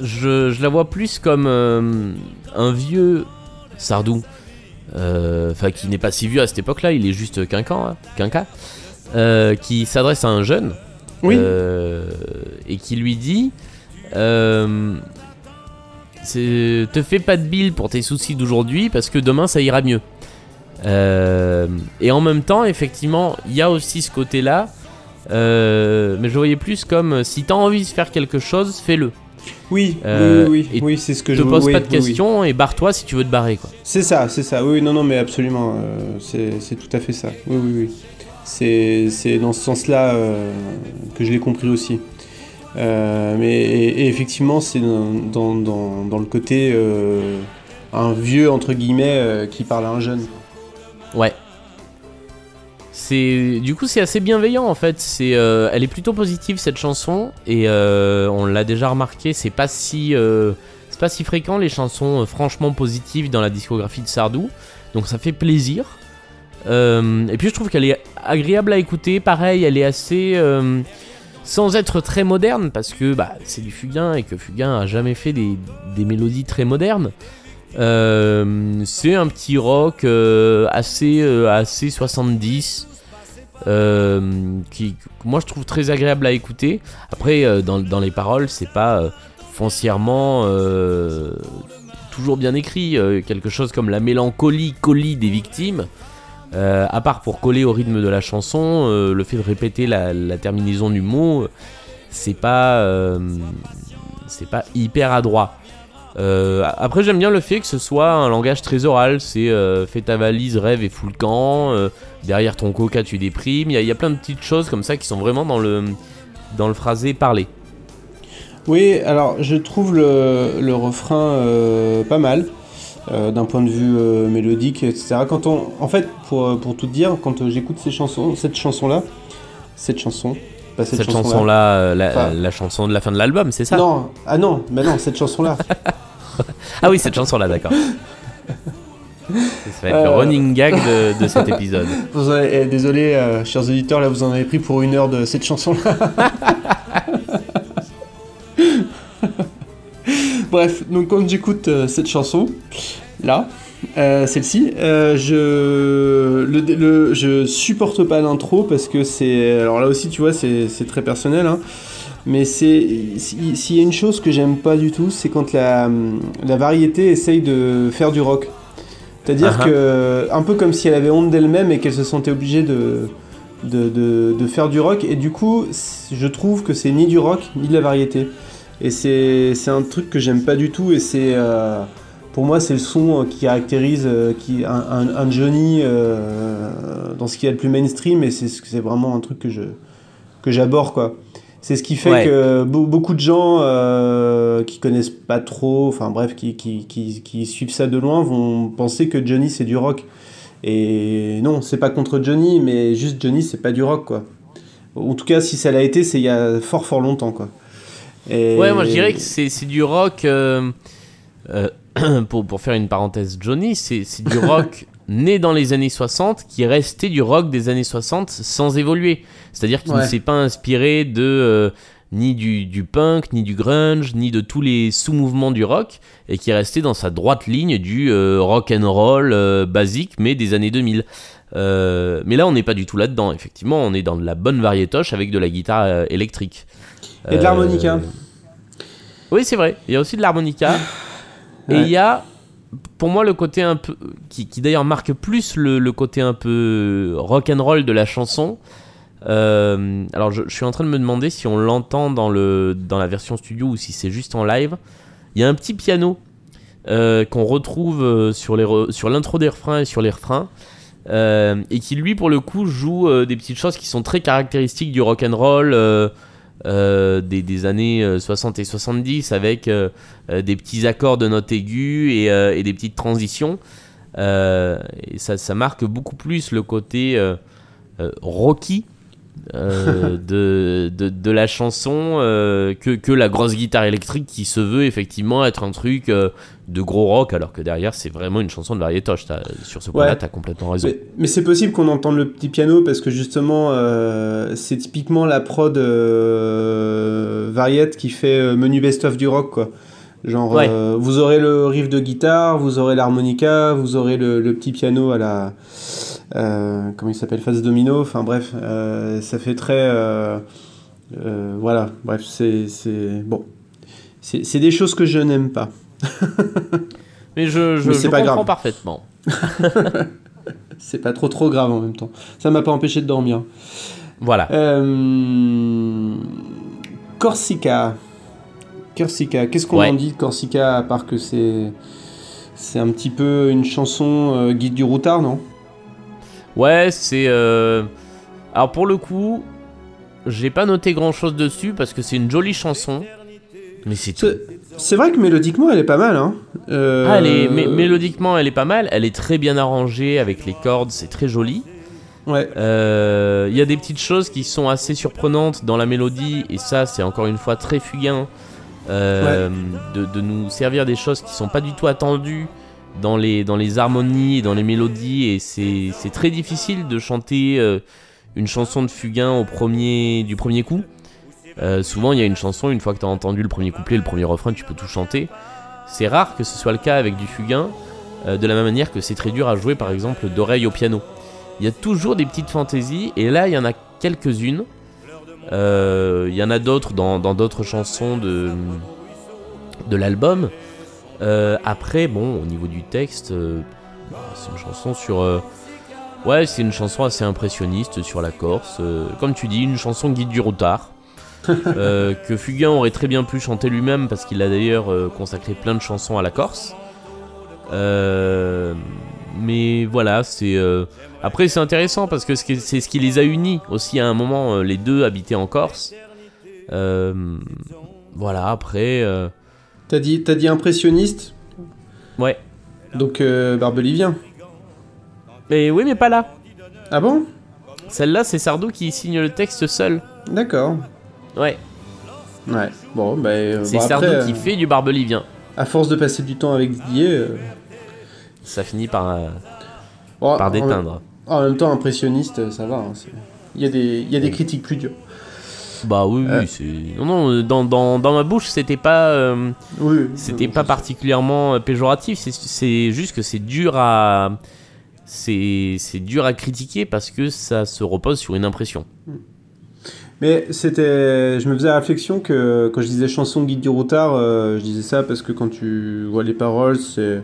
je, je la vois plus comme euh, un vieux Sardou, euh, enfin qui n'est pas si vieux à cette époque-là, il est juste quinquant, hein, quinquat, euh, qui s'adresse à un jeune Oui. euh, et qui lui dit euh, Te fais pas de bile pour tes soucis d'aujourd'hui parce que demain ça ira mieux. Euh, et en même temps, effectivement, il y a aussi ce côté-là, euh, mais je voyais plus comme euh, si t'as envie de faire quelque chose, fais-le. Oui, Euh, oui, oui, et oui, oui, c'est ce que Te je pose oui, pas de oui. questions et barre-toi si tu veux te barrer. Quoi. C'est ça, c'est ça. Oui, non, non, mais absolument. euh, c'est tout à fait ça. Oui, oui, oui. C'est c'est dans ce sens-là euh, que je l'ai compris aussi. Euh, mais et, et effectivement, c'est dans, dans, dans, dans le côté euh, un vieux entre guillemets euh, qui parle à un jeune. Ouais. Du coup c'est assez bienveillant en fait. C'est euh, elle est plutôt positive cette chanson et euh, on l'a déjà remarqué. C'est pas si euh, fréquent les chansons franchement positives dans la discographie de Sardou. Donc ça fait plaisir. Et puis je trouve qu'elle est agréable à écouter. Pareil, elle est assez sans être très moderne parce que bah, c'est du Fugain et que Fugain a jamais fait des, mélodies très modernes. C'est un petit rock assez, assez 70 euh, qui, moi je trouve très agréable à écouter. Après, euh, dans, les paroles, c'est pas euh, foncièrement toujours bien écrit. Quelque chose comme la mélancolie, colie des victimes. À part pour coller au rythme de la chanson, le fait de répéter la, la terminaison du mot, c'est pas, c'est pas hyper adroit. Euh, après, j'aime bien le fait que ce soit un langage très oral. C'est euh, fais ta valise, rêve et fous le camp. euh, derrière ton coca, tu déprimes. Il y, a- il y a plein de petites choses comme ça qui sont vraiment dans le, dans le phrasé parlé. Oui, alors je trouve le, le refrain euh, pas mal. euh, d'un point de vue euh, mélodique, etc. Quand on, en fait, pour, pour tout dire, quand euh, j'écoute ces chansons, cette chanson-là, cette chanson, pas cette, Cette, chanson-là, chanson-là, euh, la, Enfin- la chanson de la fin de l'album, c'est ça? Non, ah non, mais non, cette chanson-là. Ah oui, cette chanson-là, d'accord. ça va être le Euh. running gag de, de cet épisode. Avez- eh, désolé, euh, chers auditeurs, là vous en avez pris pour une heure de cette chanson-là. Bref, donc quand j'écoute euh, cette chanson, là, celle-ci, je le, le- je supporte pas l'intro parce que c'est alors là aussi tu vois c'est c'est très personnel hein, mais c'est si- s'il y a une chose que j'aime pas du tout c'est quand la, la variété essaye de faire du rock c'est-à-dire Ah ah. que un peu comme si elle avait honte d'elle-même et qu'elle se sentait obligée de de, de, de faire du rock et du coup je trouve que c'est ni du rock ni de la variété et c'est un truc que j'aime pas du tout et c'est euh, pour moi, c'est le son euh, qui caractérise euh, qui, un, un- un Johnny euh, dans ce qu'il y a de plus mainstream, et c'est c'est vraiment un truc que je que j'aborde quoi. C'est ce qui fait Ouais. que be- beaucoup de gens euh, qui connaissent pas trop, enfin bref, qui, qui, qui, qui suivent ça de loin vont penser que Johnny c'est du rock. Et non, c'est pas contre Johnny, mais juste Johnny c'est pas du rock quoi. En tout cas, si ça l'a été, c'est il y a fort fort longtemps quoi. Et- Ouais, moi je dirais que c'est du rock. euh, euh, pour, pour faire une parenthèse Johnny, c'est du rock né dans les années 60 qui est resté du rock des années 60 sans évoluer. C'est-à-dire qu'il ne s'est pas inspiré de euh, ni du, du punk, ni du grunge, ni de tous les sous-mouvements du rock, et qui est resté dans sa droite ligne du euh, rock and roll euh, basique, mais des années 2000. Euh, mais là, on n'est pas du tout là-dedans. Effectivement, on est dans de la bonne variétoche avec de la guitare électrique. Et de l'harmonica. Oui, c'est vrai. Il y a aussi de l'harmonica. Et il y a, pour moi, le côté un peu. qui, d'ailleurs marque plus le, côté un peu rock and roll de la chanson. Euh, alors, je, suis en train de me demander si on l'entend dans, le, dans la version studio ou si c'est juste en live. Il y a un petit piano euh, qu'on retrouve euh, sur les sur l'intro des refrains et sur les refrains. et qui lui pour le coup joue des petites choses qui sont très caractéristiques du rock and roll euh, euh, des, des années euh, 60 et 70 avec euh, euh, des petits accords de notes aiguës et, euh, et des petites transitions. Euh, et ça, ça marque beaucoup plus le côté euh, euh, rocky euh, de, de, de la chanson euh, que, que la grosse guitare électrique qui se veut effectivement être un truc euh, de gros rock alors que derrière c'est vraiment une chanson de variétoche. Sur ce point-là, Ouais. t'as complètement raison. Mais, mais c'est possible qu'on entende le petit piano parce que justement, euh, c'est typiquement la prod euh, variette qui fait euh, menu best-of du rock, quoi. Genre, Ouais. euh, vous aurez le riff de guitare, vous aurez l'harmonica, vous aurez le, le petit piano à la. Euh, comment il s'appelle Face domino. Enfin bref, euh, ça fait très. euh, voilà, bref, c'est. Bon. C'est des choses que je n'aime pas. Mais je, je, Mais c'est je pas comprends grave. parfaitement. C'est pas trop trop grave en même temps. Ça m'a pas empêché de dormir. Voilà. Euh, Corsica. Corsica. Qu'est-ce qu'on Ouais. en dit de Corsica à part que c'est c'est un petit peu une chanson euh, guide du routard, non? Ouais, c'est. euh, Alors pour le coup, j'ai pas noté grand chose dessus parce que c'est une jolie chanson. Mais c'est tout. C'est- vrai que mélodiquement, elle est pas mal. Hein. Euh, Ah, elle est- mé- mélodiquement, elle est pas mal. Elle est très bien arrangée avec les cordes, c'est très joli. Ouais. Euh, Il y a des petites choses qui sont assez surprenantes dans la mélodie, et ça, c'est encore une fois très fugain euh, de, de nous servir des choses qui sont pas du tout attendues dans les, dans les harmonies et dans les mélodies, et c'est très difficile de chanter euh, une chanson de fugain au premier, du premier coup. Euh, souvent, il y a une chanson, une fois que tu as entendu le premier couplet, le premier refrain, tu peux tout chanter. C'est rare que ce soit le cas avec du fugain, euh, de la même manière que c'est très dur à jouer, par exemple, d'oreille au piano. Il y a toujours des petites fantaisies, et là, il y en a quelques-unes. Il y en a d'autres dans dans d'autres chansons de, de l'album. Euh, après, bon, au niveau du texte, euh, c'est une chanson sur. euh, ouais, c'est une chanson assez impressionniste sur la Corse. euh, comme tu dis, une chanson guide du routard. euh, que Fugain aurait très bien pu chanter lui-même parce qu'il a d'ailleurs euh, consacré plein de chansons à la Corse. Euh, mais voilà, c'est. euh, Après, c'est intéressant parce que c'est ce qui les a unis aussi à un moment. les deux habitaient en Corse. Euh, voilà, après. T'as dit, t'as dit impressionniste, Ouais. donc euh, barbelivien. Mais oui, mais pas là. Ah bon? Celle-là, c'est Sardou qui signe le texte seul. D'accord. Ouais. Ouais. Bon, bah. euh, C'est bon, Sardou après, qui euh, fait du barbelivien. À force de passer du temps avec Didier. euh, Ça finit par, euh, bon, par en- déteindre. En même temps, impressionniste, ça va. hein, Il y, a des- il y a des critiques plus dures. Bah oui, Euh. oui, c'est. Non, non, euh, dans, dans, dans ma bouche, c'était pas. euh, Oui. C'était pas particulièrement euh, péjoratif, c'est- c'est juste que c'est dur à. C'est c'est dur à critiquer parce que ça se repose sur une impression. Mais c'était. Je me faisais la réflexion que quand je disais chanson guide du routard, euh, je disais ça parce que quand tu vois les paroles, c'est.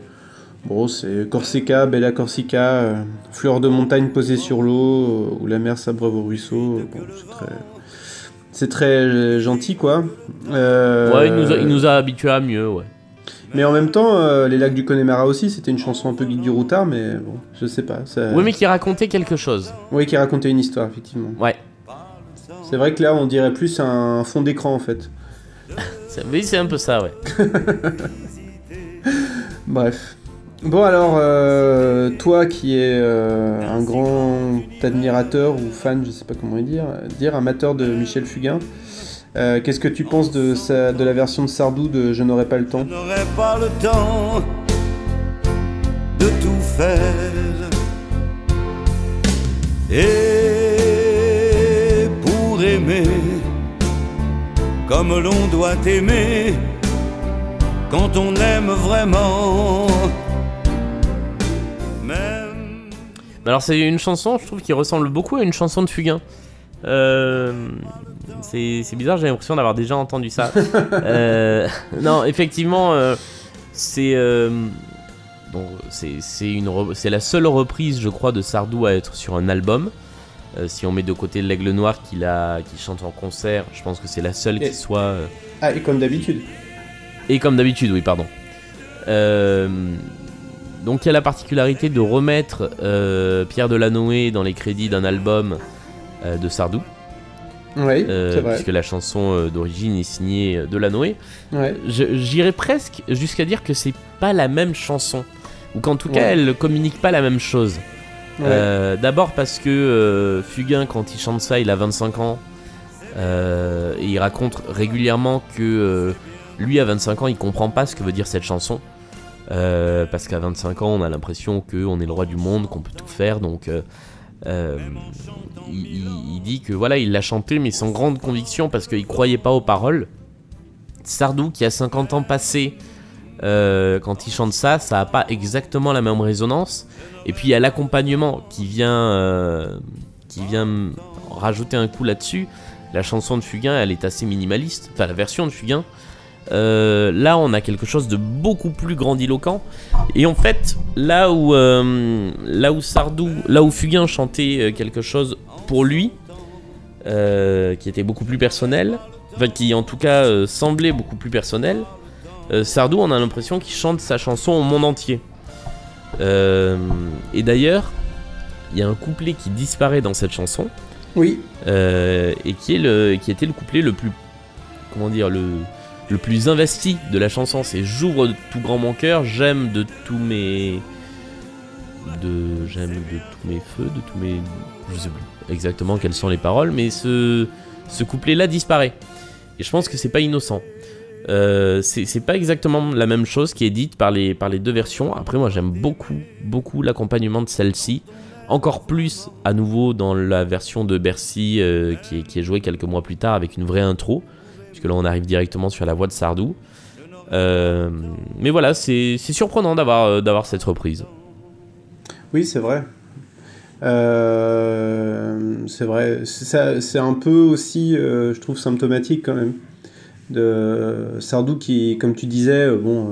Bon, c'est Corsica, Bella Corsica, euh, fleur de montagne posée sur l'eau, euh, où la mer s'abreuve au ruisseau. Bon, c'est très. C'est très euh, gentil, quoi. Euh, Ouais, il nous, a, il nous a habitués à mieux, ouais. Mais en même temps, euh, Les Lacs du Connemara aussi, c'était une chanson un peu guide du routard, mais bon, je sais pas. Ça... Oui, mais qui racontait quelque chose. Oui, qui racontait une histoire, effectivement. Ouais. C'est vrai que là, on dirait plus un fond d'écran, en fait. Oui, c'est un peu ça, ouais. Bref. Bon alors, euh, toi qui es euh, un grand admirateur ou fan, je sais pas comment dire, dire amateur de Michel Fugain, Euh, Qu'est-ce que tu penses de, sa- de la version de Sardou de Je n'aurai pas le temps? Je n'aurai pas le temps de tout faire. Et pour aimer, comme l'on doit aimer, quand on aime vraiment, Alors c'est une chanson, je trouve, qui ressemble beaucoup à une chanson de Fugain. Euh, c'est bizarre, j'ai l'impression d'avoir déjà entendu ça. Euh, non, effectivement, euh, c'est la seule reprise, je crois, de Sardou à être sur un album. Si on met de côté l'Aigle Noir qui chante en concert, je pense que c'est la seule Et- qui soit. Ah, et comme d'habitude. et comme d'habitude, oui, pardon. Donc il y a la particularité de remettre euh, Pierre Delanoë dans les crédits d'un album euh, de Sardou, Oui, euh, c'est vrai. puisque la chanson d'origine est signée Delanoë. Ouais. J'irais presque jusqu'à dire que c'est pas la même chanson, ou qu'en tout cas Ouais. elle ne communique pas la même chose. Ouais. D'abord parce que Fugain, quand il chante ça, il a 25 ans. et il raconte régulièrement que lui, à 25 ans, il comprend pas ce que veut dire cette chanson. Euh, parce qu'à 25 ans, on a l'impression qu'on est le roi du monde, qu'on peut tout faire. Donc, euh, euh, il, dit que voilà, il l'a chanté, mais sans grande conviction parce qu'il croyait pas aux paroles. Sardou, qui a 50 ans passés, euh, quand il chante ça, ça a pas exactement la même résonance. Et puis il y a l'accompagnement qui vient, qui vient rajouter un coup là-dessus. La chanson de Fugain, elle est assez minimaliste. Enfin, la version de Fugain. Euh, là, on a quelque chose de beaucoup plus grandiloquent. Et en fait, là où, euh, là où Sardou, là où Fugain chantait euh, quelque chose pour lui, euh, qui était beaucoup plus personnel, enfin qui en tout cas semblait beaucoup plus personnel, Sardou, on a l'impression qu'il chante sa chanson au monde entier. Et d'ailleurs, il y a un couplet qui disparaît dans cette chanson, Oui, et qui, est le, qui était le couplet le plus, comment dire, le, le plus investi de la chanson. C'est j'ouvre de tout grand mon cœur, j'aime de tous mes, de j'aime de tous mes feux, de tous mes, je sais plus exactement quelles sont les paroles, mais ce, ce couplet-là disparaît. Et je pense que c'est pas innocent. Euh, c'est pas exactement la même chose qui est dite par les, deux versions. Après, moi j'aime beaucoup, beaucoup l'accompagnement de celle-ci. Encore plus à nouveau dans la version de Bercy euh, qui est jouée quelques mois plus tard avec une vraie intro. Puisque là on arrive directement sur la voix de Sardou. Euh, mais voilà, c'est surprenant d'avoir euh, d'avoir cette reprise. oui, c'est vrai. Euh, c'est vrai. C'est un peu aussi, je trouve, symptomatique quand même. De Sardou qui, comme tu disais, bon,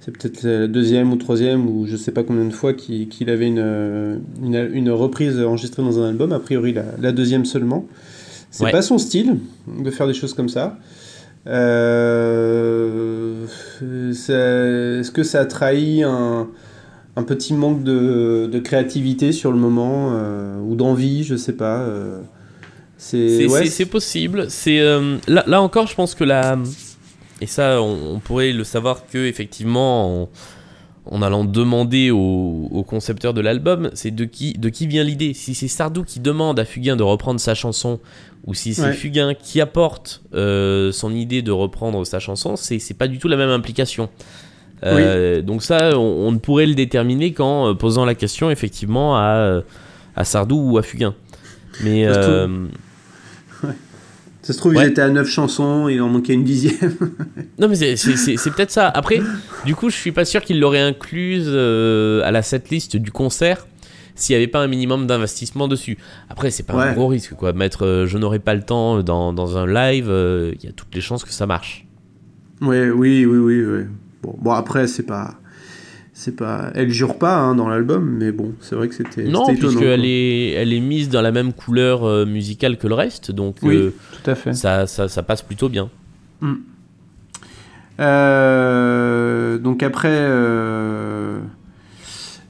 c'est peut-être la deuxième ou troisième ou je sais pas combien de fois qu'il qu'il avait une, une, reprise enregistrée dans un album, a priori la deuxième seulement. C'est Ouais. pas son style de faire des choses comme ça. Euh, Est-ce que ça a trahi un, un petit manque de, de créativité sur le moment euh, ou d'envie, je sais pas. euh, c'est ouais, possible. C'est là, là encore, je pense que la et ça, on, on pourrait le savoir que effectivement, en, en allant demander au, au concepteur de l'album, c'est de qui de qui vient l'idée. Si c'est Sardou qui demande à Fugain de reprendre sa chanson, ou si c'est Ouais. Fugain qui apporte euh, son idée de reprendre sa chanson, c'est pas du tout la même implication. Euh, Donc ça, on, on ne pourrait le déterminer qu'en euh, posant la question effectivement à, à Sardou ou à Fugain. Mais Ça se trouve, Ouais. il était à 9 chansons, il en manquait une dixième. Non mais c'est- peut-être ça. Après, du coup, je suis pas sûr qu'il l'aurait incluse euh, à la setlist du concert s'il n'y avait pas un minimum d'investissement dessus. Après, c'est pas un gros risque quoi. Mettre euh, je n'aurai pas le temps dans, dans un live, euh, il y a toutes les chances que ça marche. ouais, oui, oui, oui, oui. Bon, bon après, c'est pas. C'est pas. Elle jure pas hein, dans l'album, mais bon, c'est vrai que c'était. Non, puisqu'elle est, elle est mise dans la même couleur euh, musicale que le reste, donc Oui, euh, tout à fait. ça, ça, ça passe plutôt bien. Euh, donc après,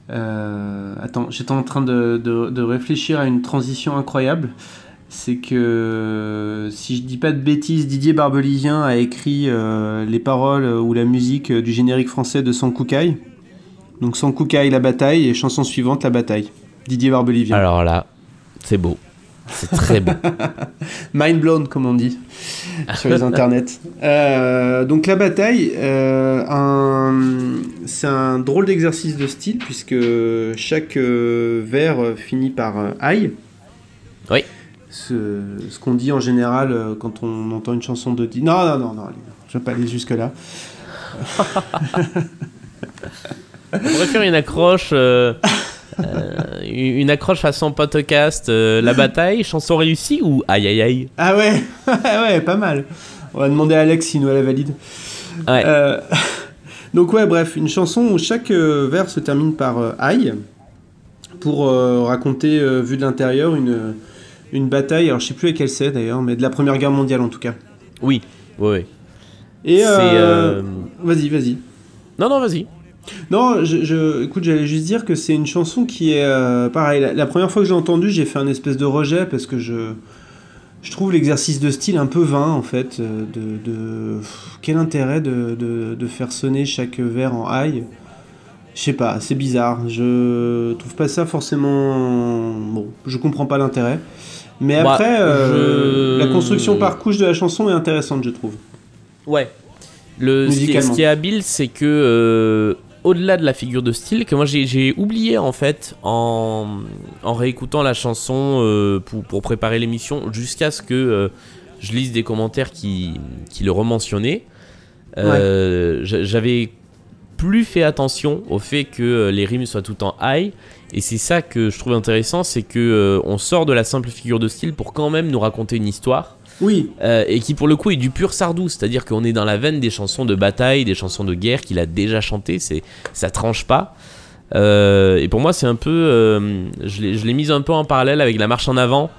attends, j'étais en train de, de- de réfléchir à une transition incroyable. C'est que si je dis pas de bêtises, Didier Barbelivien a écrit les paroles ou la musique du générique français de Sankukai. Donc Sankukai la bataille et chanson suivante la bataille. Didier Barbelivien. Alors là, c'est beau. C'est très beau. Mind blown, comme on dit sur les internets. Euh, donc la bataille, euh, c'est un drôle d'exercice de style puisque chaque euh, vers finit par aïe. Oui. Ce, ce qu'on dit en général quand on entend une chanson de. Non, non, non, non, allez, je vais pas aller jusque là. On pourrait faire une accroche. euh, euh, une accroche façon podcast. euh, la bataille, chanson réussie ou aïe aïe aïe? Ah ouais, ouais, pas mal. On va demander à Alex s'il nous la valide. Ouais. Euh, donc ouais, bref, une chanson où chaque euh, vers se termine par aïe pour raconter, vu de l'intérieur, une, une bataille. Alors je sais plus laquelle c'est d'ailleurs, mais de la Première Guerre mondiale en tout cas. Oui, oui, oui. Et vas-y, vas-y. Non, non, vas-y. Non, je, je- écoute, j'allais juste dire que c'est une chanson qui est euh, pareil. La, la première fois que j'ai entendu, j'ai fait un espèce de rejet parce que je, je trouve l'exercice de style un peu vain en fait. euh, De, de- pff, quel intérêt de, de, de faire sonner chaque vers en high? Je sais pas, c'est bizarre. Je trouve pas ça forcément. Bon, je comprends pas l'intérêt. Mais Bah, après, euh, je- la construction par couche de la chanson est intéressante, je trouve. Ouais. Le, ce, qui est, Musicalement. ce qui est habile, c'est que euh, au-delà de la figure de style, que moi j'ai- oublié en fait en, en réécoutant la chanson euh, pour, pour préparer l'émission, jusqu'à ce que euh, je lise des commentaires qui, qui le rementionnaient. Euh, j'a- J'avais plus fait attention au fait que les rimes soient tout en high. Et c'est ça que je trouve intéressant, c'est que on sort de la simple figure de style pour quand même nous raconter une histoire. Oui, Euh, et qui pour le coup est du pur Sardou, c'est-à-dire qu'on est dans la veine des chansons de bataille, des chansons de guerre qu'il a déjà chantées, c'est ça tranche pas. Euh, et pour moi c'est un peu, euh, je l'ai je l'ai mise un peu en parallèle avec la marche en avant.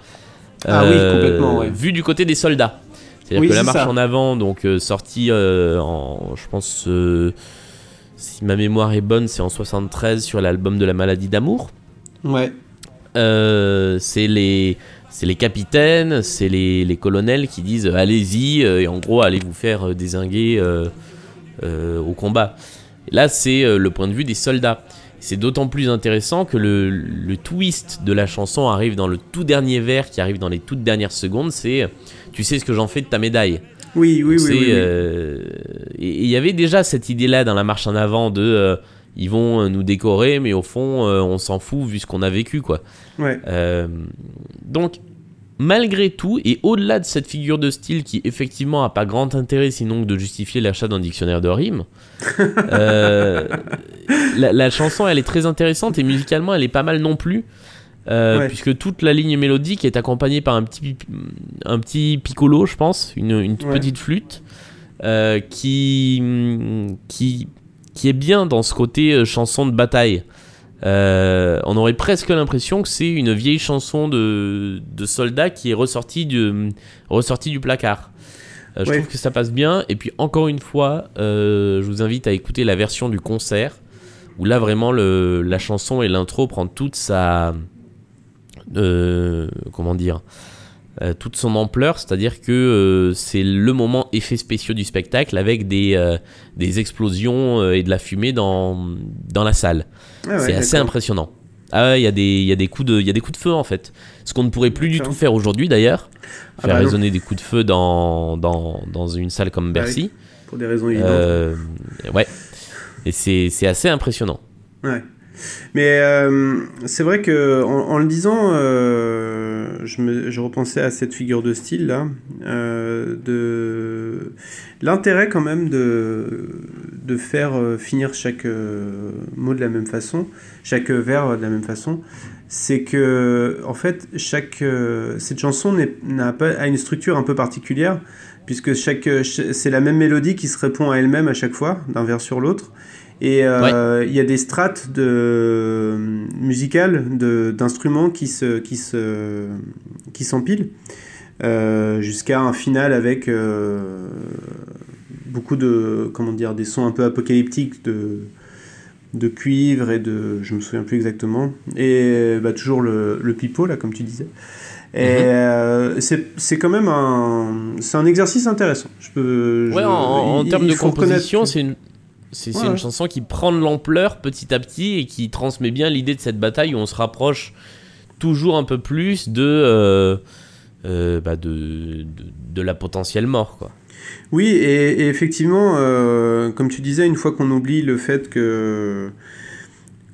Ah oui, complètement, ouais. Vu du côté des soldats, c'est-à-dire Oui, que la marche ça. en avant, donc sortie en, je pense, si ma mémoire est bonne, c'est en 73 sur l'album de la maladie d'amour. ouais. C'est les c'est les capitaines, c'est les, les colonels qui disent euh, allez-y euh, et en gros allez vous faire euh, désinguer euh, euh, au combat. Et là c'est le point de vue des soldats. C'est d'autant plus intéressant que le, le twist de la chanson arrive dans le tout dernier vers qui arrive dans les toutes dernières secondes. C'est tu sais ce que j'en fais de ta médaille. Oui, oui, oui. C'est, oui, oui. euh, et il y avait déjà cette idée-là dans la marche en avant de ils vont euh, nous décorer, mais au fond euh, on s'en fout vu ce qu'on a vécu quoi. Ouais. Euh, donc, malgré tout, et au-delà de cette figure de style qui effectivement a pas grand intérêt sinon que de justifier l'achat d'un dictionnaire de rimes, euh, la, la chanson elle est très intéressante et musicalement elle est pas mal non plus. euh, Ouais. Puisque toute la ligne mélodique est accompagnée par un petit, un petit piccolo, je pense, une, une Ouais. petite flûte, euh, qui, qui, qui est bien dans ce côté euh, chanson de bataille. Euh, on aurait presque l'impression que c'est une vieille chanson de, de soldat qui est ressortie du, ressortie du placard. Euh, je Ouais. trouve que ça passe bien. Et puis encore une fois, euh, je vous invite à écouter la version du concert, où là vraiment le, la chanson et l'intro prend toute sa... comment dire euh, toute son ampleur, c'est-à-dire que euh, c'est le moment effets spéciaux du spectacle avec des, euh, des explosions et de la fumée dans, dans la salle. Ah ouais, c'est assez impressionnant. Ah ouais, il y, a des- il y, a des coups de- il y a des coups de feu en fait. Ce qu'on ne pourrait plus du tout faire aujourd'hui d'ailleurs. Ah Faire bah résonner des coups de feu dans, dans, dans une salle comme Bah oui, Bercy. Pour des raisons évidentes. Ouais. Et c'est c'est assez impressionnant. Ouais. Mais euh, c'est vrai que en, en le disant, euh, je, me, je repensais à cette figure de style là, euh, de l'intérêt quand même de, de faire finir chaque mot de la même façon, chaque vers de la même façon. C'est que en fait chaque cette chanson n'a pas a une structure un peu particulière puisque chaque ch- c'est la même mélodie qui se répond à elle-même à chaque fois d'un vers sur l'autre. Et euh, il y a des strates de, musicales de- d'instruments qui se, qui se, qui s'empilent euh, jusqu'à un final avec euh, beaucoup de comment dire des sons un peu apocalyptiques de de cuivre et de je me souviens plus exactement. Et bah, toujours le, le pipeau là comme tu disais. Et euh, c'est quand même un c'est un exercice intéressant. Je peux Ouais, en, en termes de composition, c'est une, c'est Ouais, une chanson qui prend de l'ampleur petit à petit et qui transmet bien l'idée de cette bataille où on se rapproche toujours un peu plus de, euh, euh, bah, de, de, de la potentielle mort, quoi. Oui, et, et effectivement, euh, comme tu disais, une fois qu'on oublie le fait que.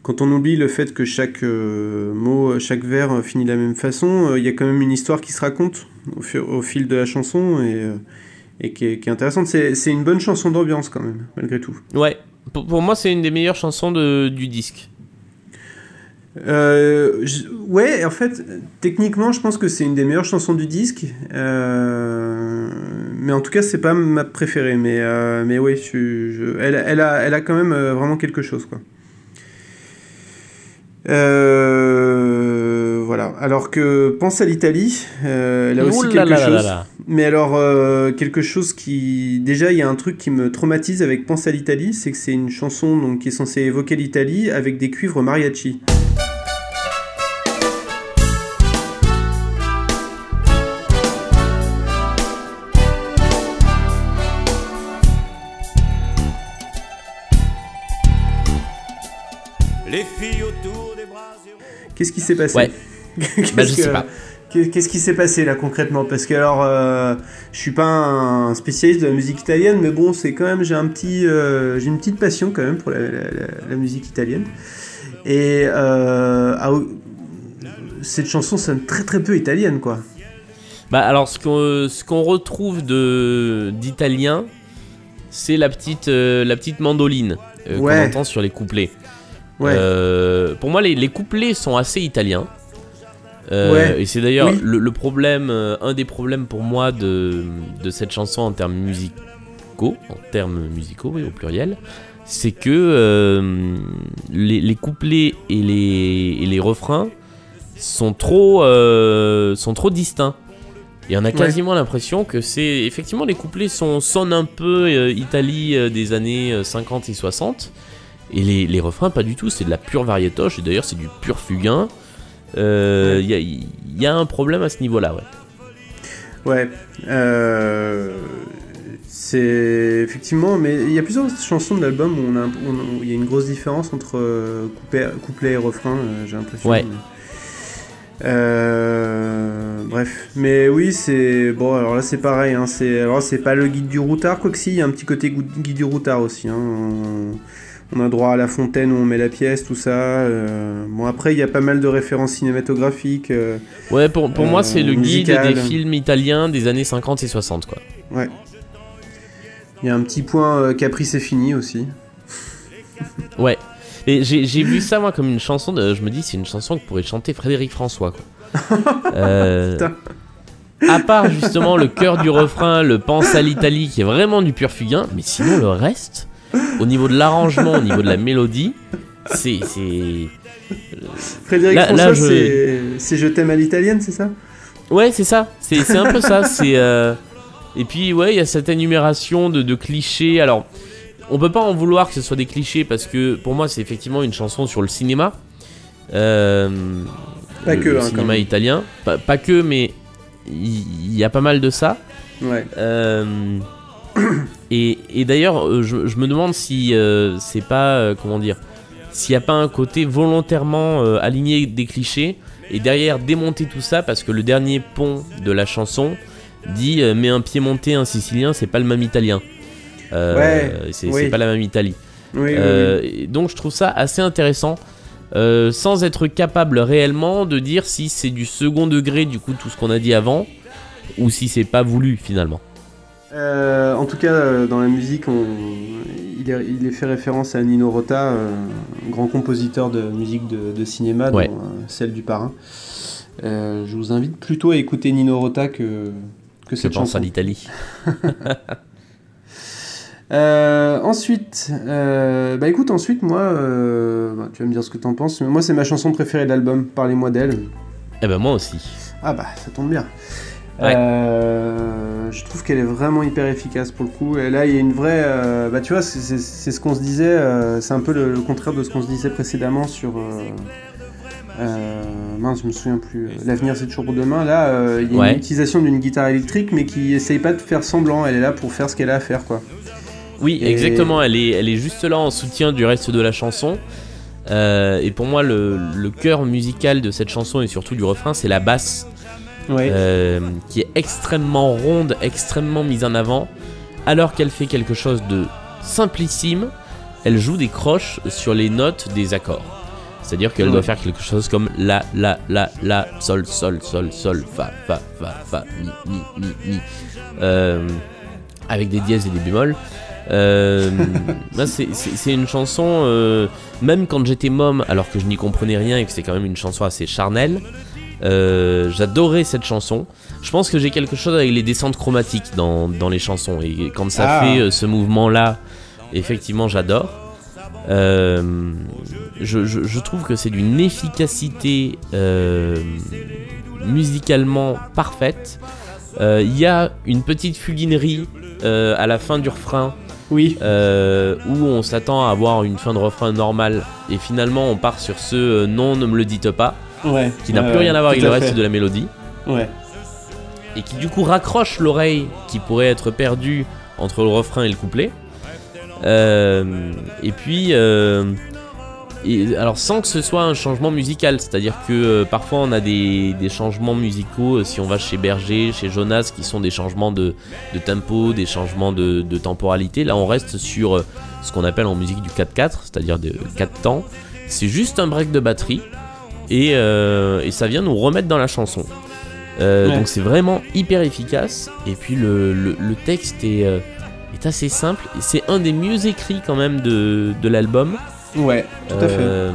Quand on oublie le fait que chaque mot, chaque vers finit de la même façon, il y a quand même une histoire qui se raconte au, au fil de la chanson et, et qui, est, qui est intéressante. C'est c'est une bonne chanson d'ambiance quand même, malgré tout. Ouais, pour, pour moi, c'est une des meilleures chansons de, du disque. Euh, je- ouais, en fait, techniquement, je pense que c'est une des meilleures chansons du disque. Euh, mais en tout cas, c'est pas ma préférée. Mais, euh, mais oui, je, je- elle, elle, a, elle a quand même euh, vraiment quelque chose, quoi. Euh, voilà. Alors que Pense à l'Italie, euh, a aussi là quelque là là chose. là là. Mais alors, euh, quelque chose qui. Déjà, il y a un truc qui me traumatise avec Pense à l'Italie, c'est que c'est une chanson donc, qui est censée évoquer l'Italie avec des cuivres mariachi. Les filles autour des bras zéro. Qu'est-ce qui s'est passé? Ouais. Qu'est-ce Bah, je que- sais pas. qu'est- Qu'est-ce qui s'est passé là concrètement? Parce que alors, euh, je suis pas un spécialiste de la musique italienne, mais bon, c'est quand même j'ai un petit, euh, j'ai une petite passion quand même pour la, la- la- la musique italienne. Et euh, ah, cette chanson sonne très très peu italienne quoi. Bah alors ce qu'on ce qu'on retrouve de d'italien, c'est la petite euh, la petite mandoline Ouais. qu'on entend sur les couplets. Ouais. Pour moi les, les couplets sont assez italiens. Euh, Ouais. Et c'est d'ailleurs Oui. le, le problème, euh, un des problèmes pour moi de, de cette chanson en termes musicaux, en termes musicaux oui, au pluriel, c'est que euh, les, les couplets et les, et les refrains sont trop, euh, sont trop distincts. Et on a quasiment l'impression que c'est. Effectivement, les couplets sont, sonnent un peu Italie des années euh, 50 et 60. Et les, les refrains, pas du tout. C'est de la pure variétoche. Et d'ailleurs, c'est du pur fugain. Euh, Il y, a, il y a un problème à ce niveau-là, ouais. Ouais. euh, c'est effectivement, mais il y a plusieurs chansons de l'album où on a, il y a une grosse différence entre euh, couplet, couplet et refrain. euh, J'ai l'impression. Ouais. Euh, bref, mais oui, c'est bon. Alors là, c'est pareil. Hein, c'est alors c'est pas le guide du routard, quoi que si, il y a un petit côté guide du routard aussi. Hein, on, a droit à la fontaine où on met la pièce, tout ça. euh, bon, après, il y a pas mal de références cinématographiques. euh, Ouais, pour, pour Euh, moi, c'est le guide des films italiens des années 50 et 60, quoi. Ouais. Il y a un petit point euh, Caprice est fini aussi. Ouais. Et j'ai vu ça, moi, comme une chanson. De, je me dis, c'est une chanson que pourrait chanter Frédéric François, quoi. Euh, Putain. à part justement le cœur du refrain, le pense à l'Italie, qui est vraiment du pur fugain, mais sinon le reste, au niveau de l'arrangement, au niveau de la mélodie, c'est. Frédéric Là- François, je- c'est Je t'aime à l'italienne, c'est ça? Ouais, c'est ça. C'est un peu ça. C'est euh, et puis ouais, il y a cette énumération de, de clichés. Alors, on peut pas en vouloir que ce soit des clichés parce que pour moi, c'est effectivement une chanson sur le cinéma. Euh, Pas le- que, le hein, cinéma italien. Pas, pas que, mais il il y, a pas mal de ça. Ouais. Euh, et et d'ailleurs, euh, je, je me demande si euh, c'est pas euh, comment dire, s'il n'y a pas un côté volontairement euh, aligné des clichés et derrière démonter tout ça parce que le dernier pont de la chanson dit mais un piémontais, un sicilien, c'est pas le même italien. Ouais, c'est oui. pas la même Italie. Oui, oui, donc je trouve ça assez intéressant. sans être capable réellement de dire si c'est du second degré du coup tout ce qu'on a dit avant ou si c'est pas voulu finalement. Euh, en tout cas, euh, dans la musique, on- il, est, il est fait référence à Nino Rota, euh, grand compositeur de musique de, de cinéma, Ouais. dont euh, celle du parrain. Je vous invite plutôt à écouter Nino Rota que, que Je cette pense chanson. à l'Italie. Ensuite, bah écoute, ensuite, moi, bah, tu vas me dire ce que t'en penses, mais moi, c'est ma chanson préférée de l'album, Parlez-moi d'elle. Eh ben moi aussi. Ah bah, ça tombe bien. Ouais. Euh, je trouve qu'elle est vraiment hyper efficace pour le coup. Et là, il y a une vraie. euh, bah, tu vois, c'est- ce qu'on se disait. euh, c'est un peu le, le contraire de ce qu'on se disait précédemment sur. mince, je me souviens plus. L'avenir, c'est toujours pour demain. Là, il y a Ouais. une utilisation d'une guitare électrique, mais qui essaye pas de faire semblant. Elle est là pour faire ce qu'elle a à faire, quoi. Oui, Et- exactement. Elle est, elle est juste là en soutien du reste de la chanson. Et pour moi, le, le cœur musical de cette chanson et surtout du refrain, c'est la basse Ouais. euh, qui est extrêmement ronde, extrêmement mise en avant, alors qu'elle fait quelque chose de simplissime. Elle joue des croches sur les notes des accords. C'est-à-dire qu'elle Ouais. doit faire quelque chose comme la, la, la, la, sol, sol, sol, sol, fa, fa, fa, fa, mi, mi, mi, mi. Euh, avec des dièses et des bémols. Euh, c'est une chanson, euh, même quand j'étais môme, alors que je n'y comprenais rien et que c'est quand même une chanson assez charnelle, euh, j'adorais cette chanson. Je pense que j'ai quelque chose avec les descentes chromatiques dans, dans les chansons. Et quand ça Ah. fait euh, ce mouvement-là, effectivement, j'adore. Euh, je, je- je trouve que c'est d'une efficacité musicalement parfaite. Il y a une petite fulinerie euh, à la fin du refrain Oui. euh, où on s'attend à avoir une fin de refrain normale et finalement on part sur ce euh, non ne me le dites pas Ouais. qui n'a Ouais, plus rien à voir avec le reste fait. de la mélodie Ouais. et qui du coup raccroche l'oreille qui pourrait être perdue entre le refrain et le couplet. Euh, et puis, euh, et, alors sans que ce soit un changement musical, c'est-à-dire que euh, parfois on a des, des changements musicaux, si on va chez Berger, chez Jonas, qui sont des changements de, de tempo, des changements de, de temporalité. Là on reste sur ce qu'on appelle en musique du 4-4, c'est-à-dire de 4 temps. C'est juste un break de batterie et, euh, et ça vient nous remettre dans la chanson. Euh, Ouais. Donc c'est vraiment hyper efficace. Et puis le, le- le texte est, euh, est assez simple. C'est un des mieux écrits quand même de, de l'album. Ouais, tout à fait. Euh,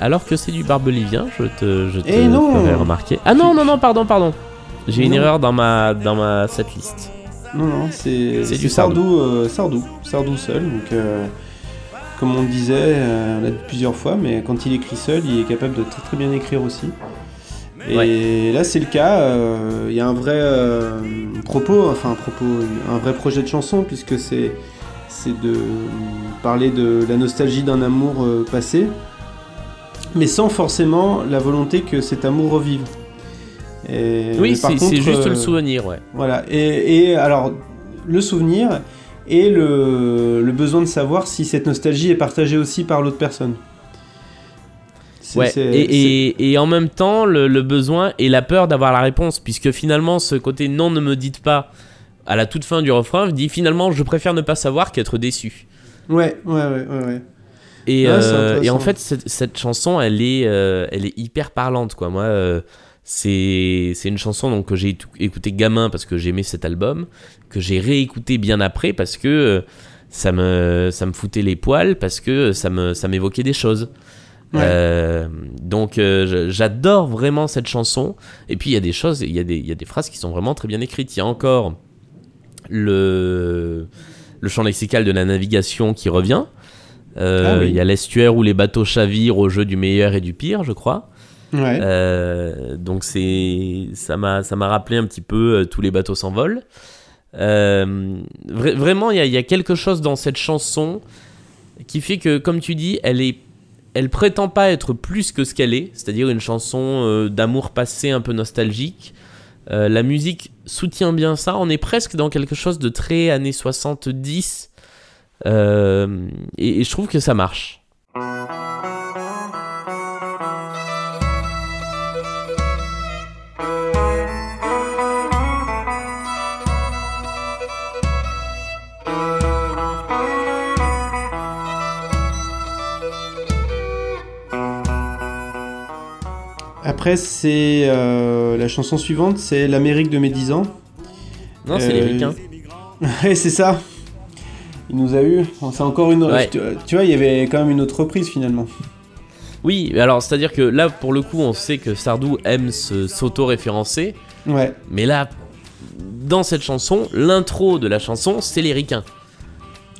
Alors que c'est du barbelivien, je te, je te Eh non remarquer. Ah non, non, non, pardon, pardon. J'ai une erreur dans ma, dans ma setlist. Non, non, c'est C'est c'est du Sardou, euh, Sardou, Sardou seul. Donc, euh, comme on le disait, euh, on l'a dit plusieurs fois, mais quand il écrit seul, il est capable de très très bien écrire aussi. Et là, c'est le cas. euh, Il y a un vrai euh, propos, enfin un propos, un vrai projet de chanson, puisque c'est c'est de parler de la nostalgie d'un amour euh, passé, mais sans forcément la volonté que cet amour revive. Et- Oui, c'est juste le souvenir, ouais. voilà, et, et alors, le souvenir et le, le besoin de savoir si cette nostalgie est partagée aussi par l'autre personne. Ouais, et, c'est- et- et en même temps, le, le besoin et la peur d'avoir la réponse, puisque finalement, ce côté non, ne me dites pas, à la toute fin du refrain, dit finalement, je préfère ne pas savoir qu'être déçu. Ouais, ouais, ouais, ouais. ouais. Et, Ouais, c'est euh, et en fait, cette, cette chanson, elle est, euh, elle est hyper parlante, quoi. Moi, euh, c'est une chanson donc, que j'ai étou- écouté gamin parce que j'aimais cet album, que j'ai réécouté bien après parce que euh, ça, me, ça me foutait les poils, parce que ça me- ça m'évoquait des choses. Ouais. Euh, donc euh, j'adore vraiment cette chanson. Et puis il y a des choses, il y, a des- y a des phrases qui sont vraiment très bien écrites. Il y a encore le, le champ lexical de la navigation qui revient. Euh, Ah oui. Il y a l'estuaire où les bateaux chavirent au jeu du meilleur et du pire, je crois. Euh, donc c'est ça m'a ça m'a rappelé un petit peu euh, tous les bateaux s'envolent. Euh, vra- vraiment, il y, a- quelque chose dans cette chanson qui fait que, comme tu dis, elle est elle prétend pas être plus que ce qu'elle est, c'est-à-dire une chanson d'amour passé un peu nostalgique. La musique soutient bien ça. On est presque dans quelque chose de très années 70. Euh, et, et je trouve que ça marche. Après, c'est euh, la chanson suivante, c'est l'Amérique de mes 10 ans. Non, c'est Euh, les ricains. Ouais, c'est ça. Il nous a eu. C'est encore une. Ouais. Tu, tu vois, il y avait quand même une autre reprise finalement. Oui, alors c'est-à-dire que là, pour le coup, on sait que Sardou aime s'auto-référencer, Ouais. mais là, dans cette chanson, l'intro de la chanson, c'est les ricains.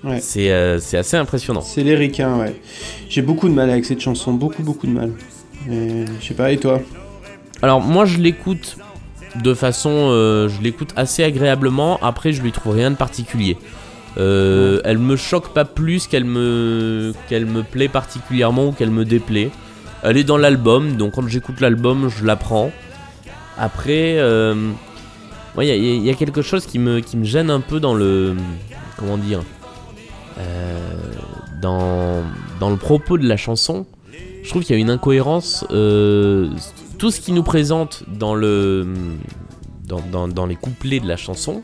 Ouais. C'est euh, assez impressionnant. C'est les ricains, ouais. J'ai beaucoup de mal avec cette chanson, beaucoup, beaucoup de mal. Je sais pas, et toi Alors moi, je l'écoute de façon, euh, je l'écoute assez agréablement. Après, je lui trouve rien de particulier. Euh, Elle me choque pas plus qu'elle me qu'elle me plaît particulièrement ou qu'elle me déplaît. Elle est dans l'album, donc quand j'écoute l'album, je la prends. Après, euh, il y, a- quelque chose qui me gêne un peu dans le comment dire, dans dans le propos de la chanson, je trouve qu'il y a une incohérence. euh, tout ce qui nous présente dans le dans, dans- dans les couplets de la chanson,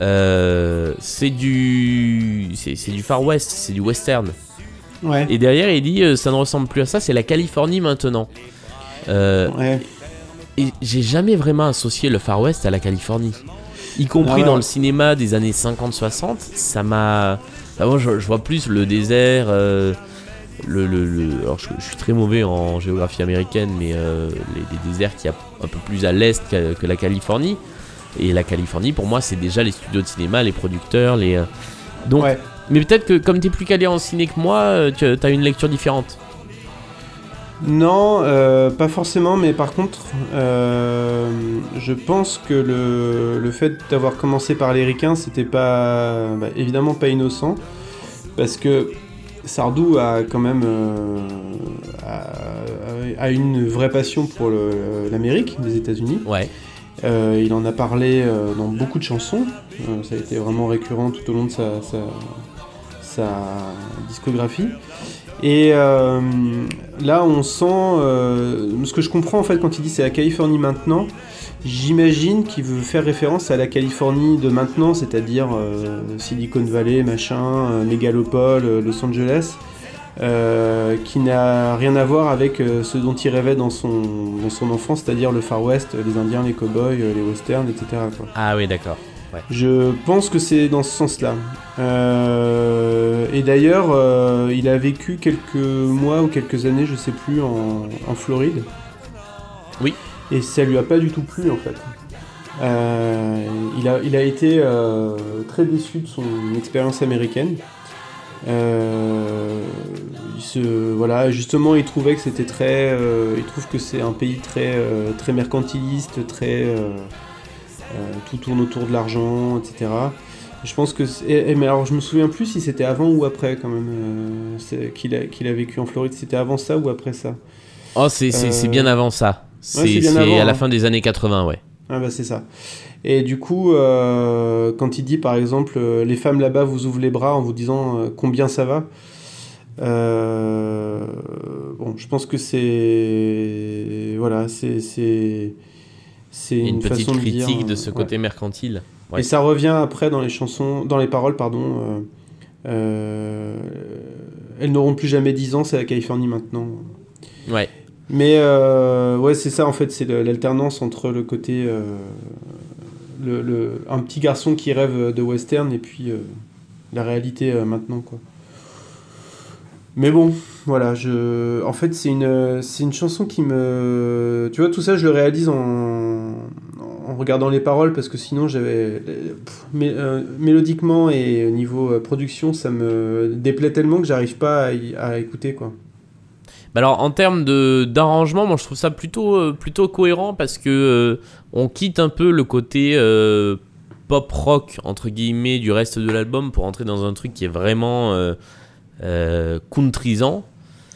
euh, c'est du c'est c'est du Far West, c'est du western. Ouais. Et derrière, il dit euh, ça ne ressemble plus à ça, c'est la Californie maintenant. Ouais. et j'ai jamais vraiment associé le Far West à la Californie. Y compris Ah ouais. dans le cinéma des années 50-60, ça m'a. Moi, je, je vois plus le désert. euh, le, le- le- Alors, je, je suis très mauvais en géographie américaine, mais euh, les, les déserts qui y a un peu plus à l'est que, que la Californie. Et la Californie, pour moi, c'est déjà les studios de cinéma, les producteurs, les. euh, Donc, Ouais. mais peut-être que comme t'es plus calé en ciné que moi, euh, tu as une lecture différente. Non, euh, pas forcément, mais par contre, euh, je pense que le, le fait d'avoir commencé par les ricains, c'était pas bah, évidemment pas innocent, parce que Sardou a quand même euh, a, a une vraie passion pour l'Amérique, les États-Unis. Ouais. Euh, il en a parlé euh, dans beaucoup de chansons. Ça a été vraiment récurrent tout au long de sa, sa, sa discographie. Et là, on sent. ce que je comprends en fait quand il dit c'est la Californie maintenant, j'imagine qu'il veut faire référence à la Californie de maintenant, c'est-à-dire euh, Silicon Valley, machin, euh, mégalopole, euh, Los Angeles. euh, qui n'a rien à voir avec ce dont il rêvait dans son, dans son enfance, c'est-à-dire le Far West, les Indiens, les cowboys, les westerns, etc. quoi. Ah oui, d'accord. Je pense que c'est dans ce sens-là. Euh, et d'ailleurs, euh, il a vécu quelques mois ou quelques années, je sais plus, en, en Floride. Oui. Et ça lui a pas du tout plu en fait. Euh, il, a, il a été euh, très déçu de son expérience américaine. Euh, il se, voilà, justement, il trouvait que c'était très. il trouve que c'est un pays très, très mercantiliste, très. tout tourne autour de l'argent, etc. Je pense que. et- et- mais alors, je me souviens plus si c'était avant ou après, quand même, qu'il a, qu'il a vécu en Floride. C'était avant ça ou après ça? Oh, c'est bien avant ça. C'est avant, à la hein. fin des années 80, ouais. Ah, bah, c'est ça. Et du coup, euh, quand il dit par exemple, euh, les femmes là-bas vous ouvrent les bras en vous disant euh, combien ça va. euh, bon, je pense que c'est. Voilà, c'est. C'est une, une petite façon de dire, critique de euh, ce ouais. côté mercantile. Ouais. Et ça revient après dans les chansons, dans les paroles, pardon. euh, elles n'auront plus jamais 10 ans, c'est la Californie maintenant. Ouais. Mais euh, ouais, c'est ça en fait, c'est l'alternance entre le côté. euh, le, le- un petit garçon qui rêve de western et puis euh, la réalité maintenant, quoi. Mais bon, voilà, je... en fait, c'est une, une chanson qui me. Tu vois, tout ça, je le réalise en, en regardant les paroles parce que sinon, j'avais. mélodiquement et au niveau production, ça me déplaît tellement que j'arrive pas à, à écouter, quoi. Bah alors en termes de d'arrangement, moi je trouve ça plutôt euh, plutôt cohérent parce que euh, on quitte un peu le côté euh, pop rock entre guillemets du reste de l'album pour entrer dans un truc qui est vraiment countrysant.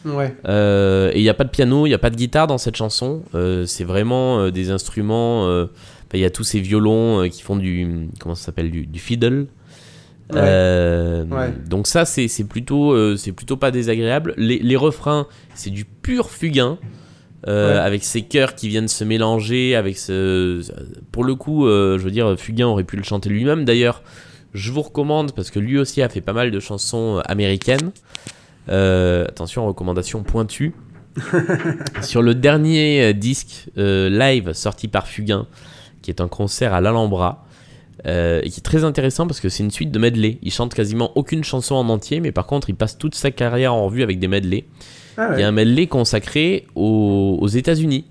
Ouais. Et il n'y a pas de piano, il n'y a pas de guitare dans cette chanson. C'est vraiment des instruments. enfin, Il y a tous ces violons qui font du. Comment ça s'appelle du, du fiddle. Ouais. Euh, Ouais. Donc, ça, c'est plutôt, euh, c'est plutôt pas désagréable. Les, les refrains, c'est du pur fugain. euh, Ouais. Avec ces chœurs qui viennent se mélanger. Avec ce, pour le coup, je veux dire, Fugain aurait pu le chanter lui-même. D'ailleurs, je vous recommande, parce que lui aussi a fait pas mal de chansons américaines. Attention, recommandation pointue. Sur le dernier disque live sorti par Fugain, qui est un concert à l'Alhambra, euh, et qui est très intéressant parce que c'est une suite de medley. Il chante quasiment aucune chanson en entier, mais par contre, il passe toute sa carrière en revue avec des medley. Ah Il y a un medley consacré aux, aux États-Unis.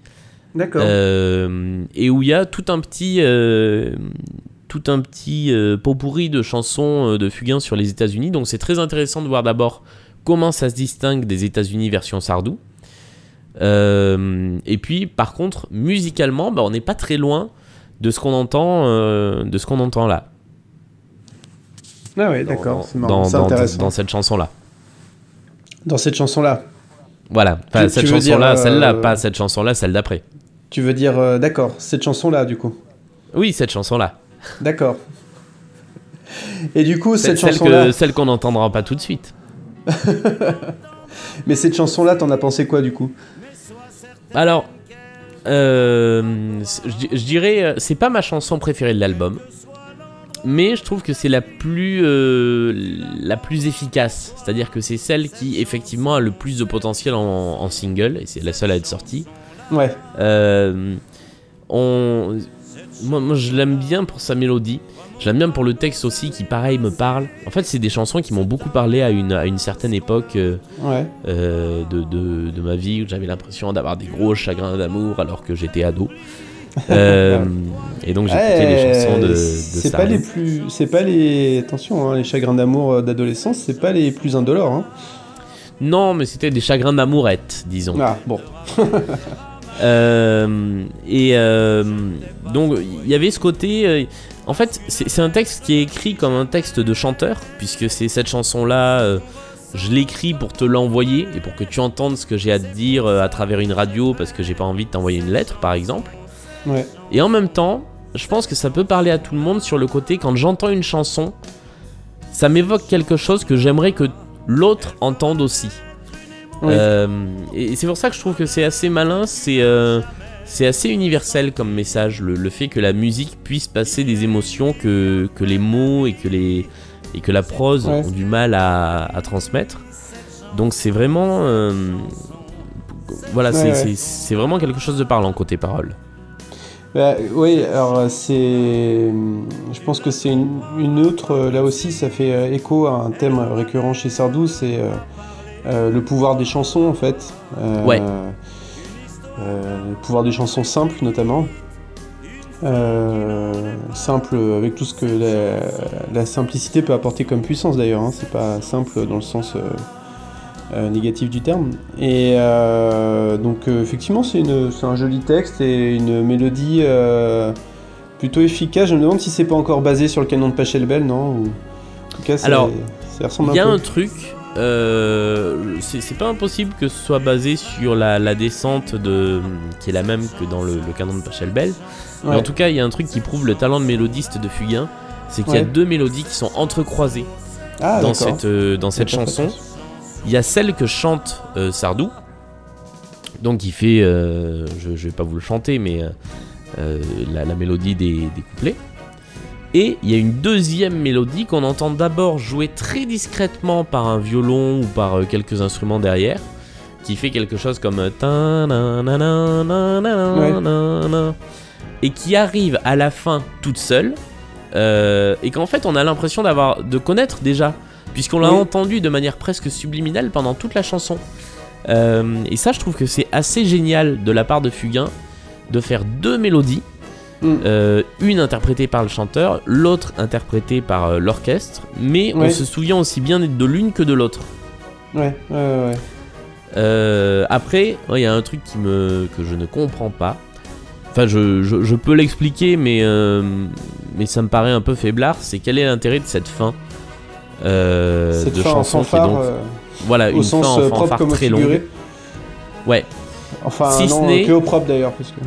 D'accord. Euh, et où il y a tout un petit, euh, tout un petit pot pourri de chansons de Fugain sur les États-Unis. Donc c'est très intéressant de voir d'abord comment ça se distingue des États-Unis version Sardou. Et puis par contre, musicalement, bah, on n'est pas très loin de ce qu'on entend, euh, de ce qu'on entend là. Ah ouais, d'accord, c'est dans, c'est dans- intéressant. dans cette chanson-là. Dans cette chanson-là. Voilà, Tu- cette tu chanson-là, dire, euh, celle-là, pas cette chanson-là, celle d'après. Tu veux dire, euh, d'accord, cette chanson-là, du coup. Oui, cette chanson-là. D'accord. Et du coup, cette celle chanson-là. que- celle qu'on n'entendra pas tout de suite. Mais cette chanson-là, t'en as pensé quoi du coup? Alors, je, je dirais, euh, c'est pas ma chanson préférée de l'album, mais je trouve que c'est la plus, euh, la plus efficace. C'est-à-dire que c'est celle qui effectivement a le plus de potentiel en, en single et c'est la seule à être sortie. Ouais. Euh, on, moi, moi, je l'aime bien pour sa mélodie. Je l'aime bien pour le texte aussi qui, pareil, me parle. En fait, c'est des chansons qui m'ont beaucoup parlé à une, à une certaine époque euh, Ouais. euh, de, de, de ma vie où j'avais l'impression d'avoir des gros chagrins d'amour alors que j'étais ado. Euh, et donc j'écoutais les Ouais, chansons de, de C'est pas les plus. C'est pas les. Attention, hein, les chagrins d'amour d'adolescence, c'est pas les plus indolores. Hein. Non, mais c'était des chagrins d'amourette, disons. Ah, bon. Euh, et euh, donc il y avait ce côté. euh, en fait, c'est un texte qui est écrit comme un texte de chanteur, puisque c'est cette chanson-là. je l'écris pour te l'envoyer et pour que tu entendes ce que j'ai à te dire à travers une radio, parce que j'ai pas envie de t'envoyer une lettre, par exemple. Ouais. Et en même temps, je pense que ça peut parler à tout le monde sur le côté quand j'entends une chanson, ça m'évoque quelque chose que j'aimerais que l'autre entende aussi. Oui. Euh, et c'est pour ça que je trouve que c'est assez malin, c'est euh, c'est assez universel comme message, le, le fait que la musique puisse passer des émotions que, que les mots et que, les, et que la prose Ouais. ont du mal à, à transmettre. Donc c'est vraiment... euh, voilà, Ouais, c'est ouais. vraiment quelque chose de parlant côté parole. Bah, oui, alors c'est. Je pense que c'est une, une autre. Là aussi, ça fait écho à un thème récurrent chez Sardou, c'est euh, euh, le pouvoir des chansons en fait. Euh, Ouais. euh, le pouvoir des chansons simples notamment. Simple avec tout ce que la, la simplicité peut apporter comme puissance d'ailleurs. hein. C'est pas simple dans le sens négatif du terme. Et donc effectivement c'est un joli texte et une mélodie plutôt efficace. Je me demande si c'est pas encore basé sur le canon de Pachelbel, non? Ou- En tout cas, ça, Alors, ça ressemble Il y a un peu. un truc, euh, c'est pas impossible que ce soit basé sur la, la descente de, qui est la même que dans le, le canon de Pachelbel. Mais Ouais. en tout cas, il y a un truc qui prouve le talent de mélodiste de Fugain, c'est qu'il y a deux mélodies qui sont entrecroisées Ah, dans cette, euh, dans cette pas fait chanson. Il y a celle que chante euh, Sardou, donc il fait, je, je vais pas vous le chanter, mais la, la mélodie des, des couplets. Et il y a une deuxième mélodie qu'on entend d'abord jouer très discrètement par un violon ou par euh, quelques instruments derrière, qui fait quelque chose comme et qui arrive à la fin toute seule, et qu'en fait on a l'impression d'avoir de connaître déjà, puisqu'on l'a Oui. entendu de manière presque subliminale pendant toute la chanson. Et ça, je trouve que c'est assez génial de la part de Fugain de faire deux mélodies, Mm. euh, une interprétée par le chanteur, l'autre interprétée par euh, l'orchestre, mais on Ouais. se souvient aussi bien de l'une que de l'autre. Ouais, ouais, ouais. Euh, après, il y a un truc qui me, que je ne comprends pas. Enfin, je, je- je peux l'expliquer, mais, mais ça me paraît un peu faiblard. C'est quel est l'intérêt de cette fin Cette de fin en chanson qui est fanfare, donc, voilà, au une sens fin en fanfare très longue. Ouais. Enfin, Si ce non, n'est- que au propre d'ailleurs, parce que.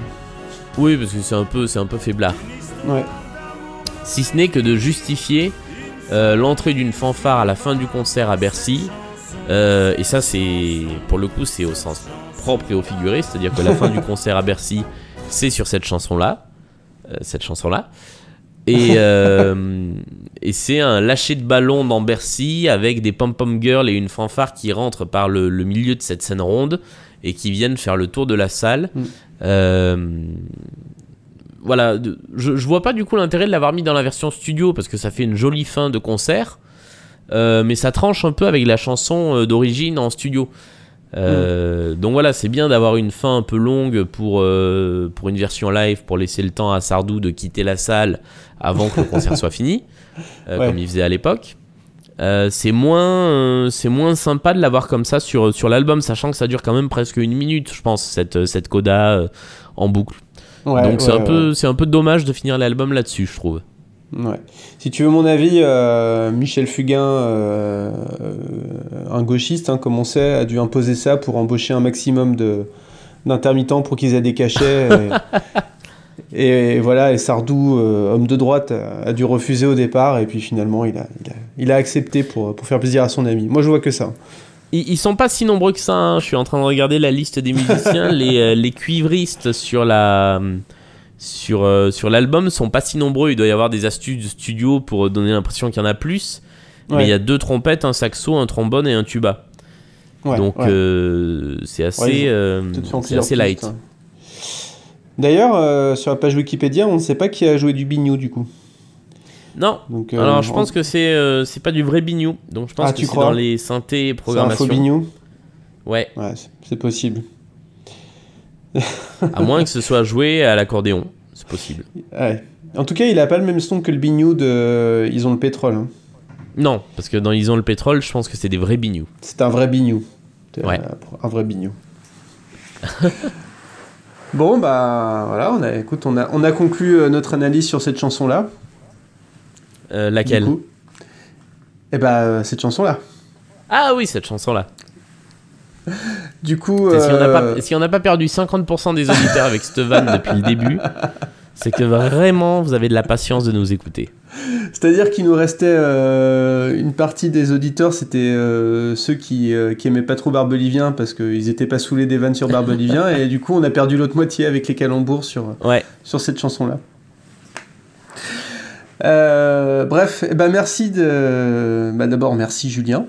Oui, parce que c'est un peu, c'est un peu faiblard. Ouais. Si ce n'est que de justifier euh, l'entrée d'une fanfare à la fin du concert à Bercy. Euh, et ça, c'est pour le coup, c'est au sens propre et au figuré, c'est-à-dire que la fin du concert à Bercy, c'est sur cette chanson-là, euh, cette chanson-là. Et, et c'est un lâcher de ballon dans Bercy avec des pom-pom girls et une fanfare qui rentrent par le, le milieu de cette scène ronde et qui viennent faire le tour de la salle. Mm. Euh, voilà, je, je vois pas du coup l'intérêt de l'avoir mis dans la version studio parce que ça fait une jolie fin de concert, euh, mais ça tranche un peu avec la chanson euh, d'origine en studio. Euh, Donc voilà, c'est bien d'avoir une fin un peu longue pour, euh, pour une version live pour laisser le temps à Sardou de quitter la salle avant que le concert soit fini, euh, Ouais. comme il faisait à l'époque. Euh, c'est moins, euh, c'est moins sympa de l'avoir comme ça sur, sur l'album, sachant que ça dure quand même presque une minute, je pense, cette, cette coda euh, en boucle. Ouais, Donc c'est ouais, un peu, c'est un peu dommage de finir l'album là-dessus, je trouve. Ouais. Si tu veux mon avis, euh, Michel Fugain, euh, un gauchiste, hein, comme on sait, a dû imposer ça pour embaucher un maximum de d'intermittents pour qu'ils aient des cachets. Et voilà, et Sardou, euh, homme de droite, a, a dû refuser au départ, et puis finalement, il a, il a, il a accepté pour, pour faire plaisir à son ami. Moi, je vois que ça. Ils, ils sont pas si nombreux que ça. hein. Je suis en train de regarder la liste des musiciens. les, euh, les cuivristes sur la sur euh, sur l'album sont pas si nombreux. Il doit y avoir des astuces de studio pour donner l'impression qu'il y en a plus. Mais il y a deux trompettes, un saxo, un trombone et un tuba. Ouais, Donc ouais. euh, c'est assez euh, assez light. ouais. D'ailleurs, euh, sur la page Wikipédia, on ne sait pas qui a joué du bignou du coup. Non. Donc, euh, Alors je on- pense que c'est euh, c'est pas du vrai bignou. Donc je pense Ah, que tu c'est dans les synthés et c'est un programmation. faux bignou. Ouais. Ouais, c'est- possible. À moins que ce soit joué à l'accordéon, c'est possible. Ouais. En tout cas, il a pas le même son que le bignou de Ils ont le pétrole. hein. Non, parce que dans Ils ont le pétrole, je pense que c'est des vrais bignous. C'est un vrai bignou. Ouais. Un vrai bignou. bon, bah voilà, on a, écoute, on a, on a conclu euh, notre analyse sur cette chanson-là. Euh, laquelle Du coup. Eh bah, euh, cette chanson-là. Ah oui, cette chanson-là. Du coup. Si on n'a pas, si perdu 50% des auditeurs avec cette vanne depuis le début, c'est que vraiment vous avez de la patience de nous écouter. C'est-à-dire qu'il nous restait euh, une partie des auditeurs, c'était euh, ceux qui, euh, qui aimaient pas trop Barbelivien parce qu'ils étaient pas saoulés des vannes sur Barbelivien et du coup on a perdu l'autre moitié avec les calembours sur, Ouais. sur cette chanson-là. Euh, bref, ben merci de. Bah D'abord, merci Julien.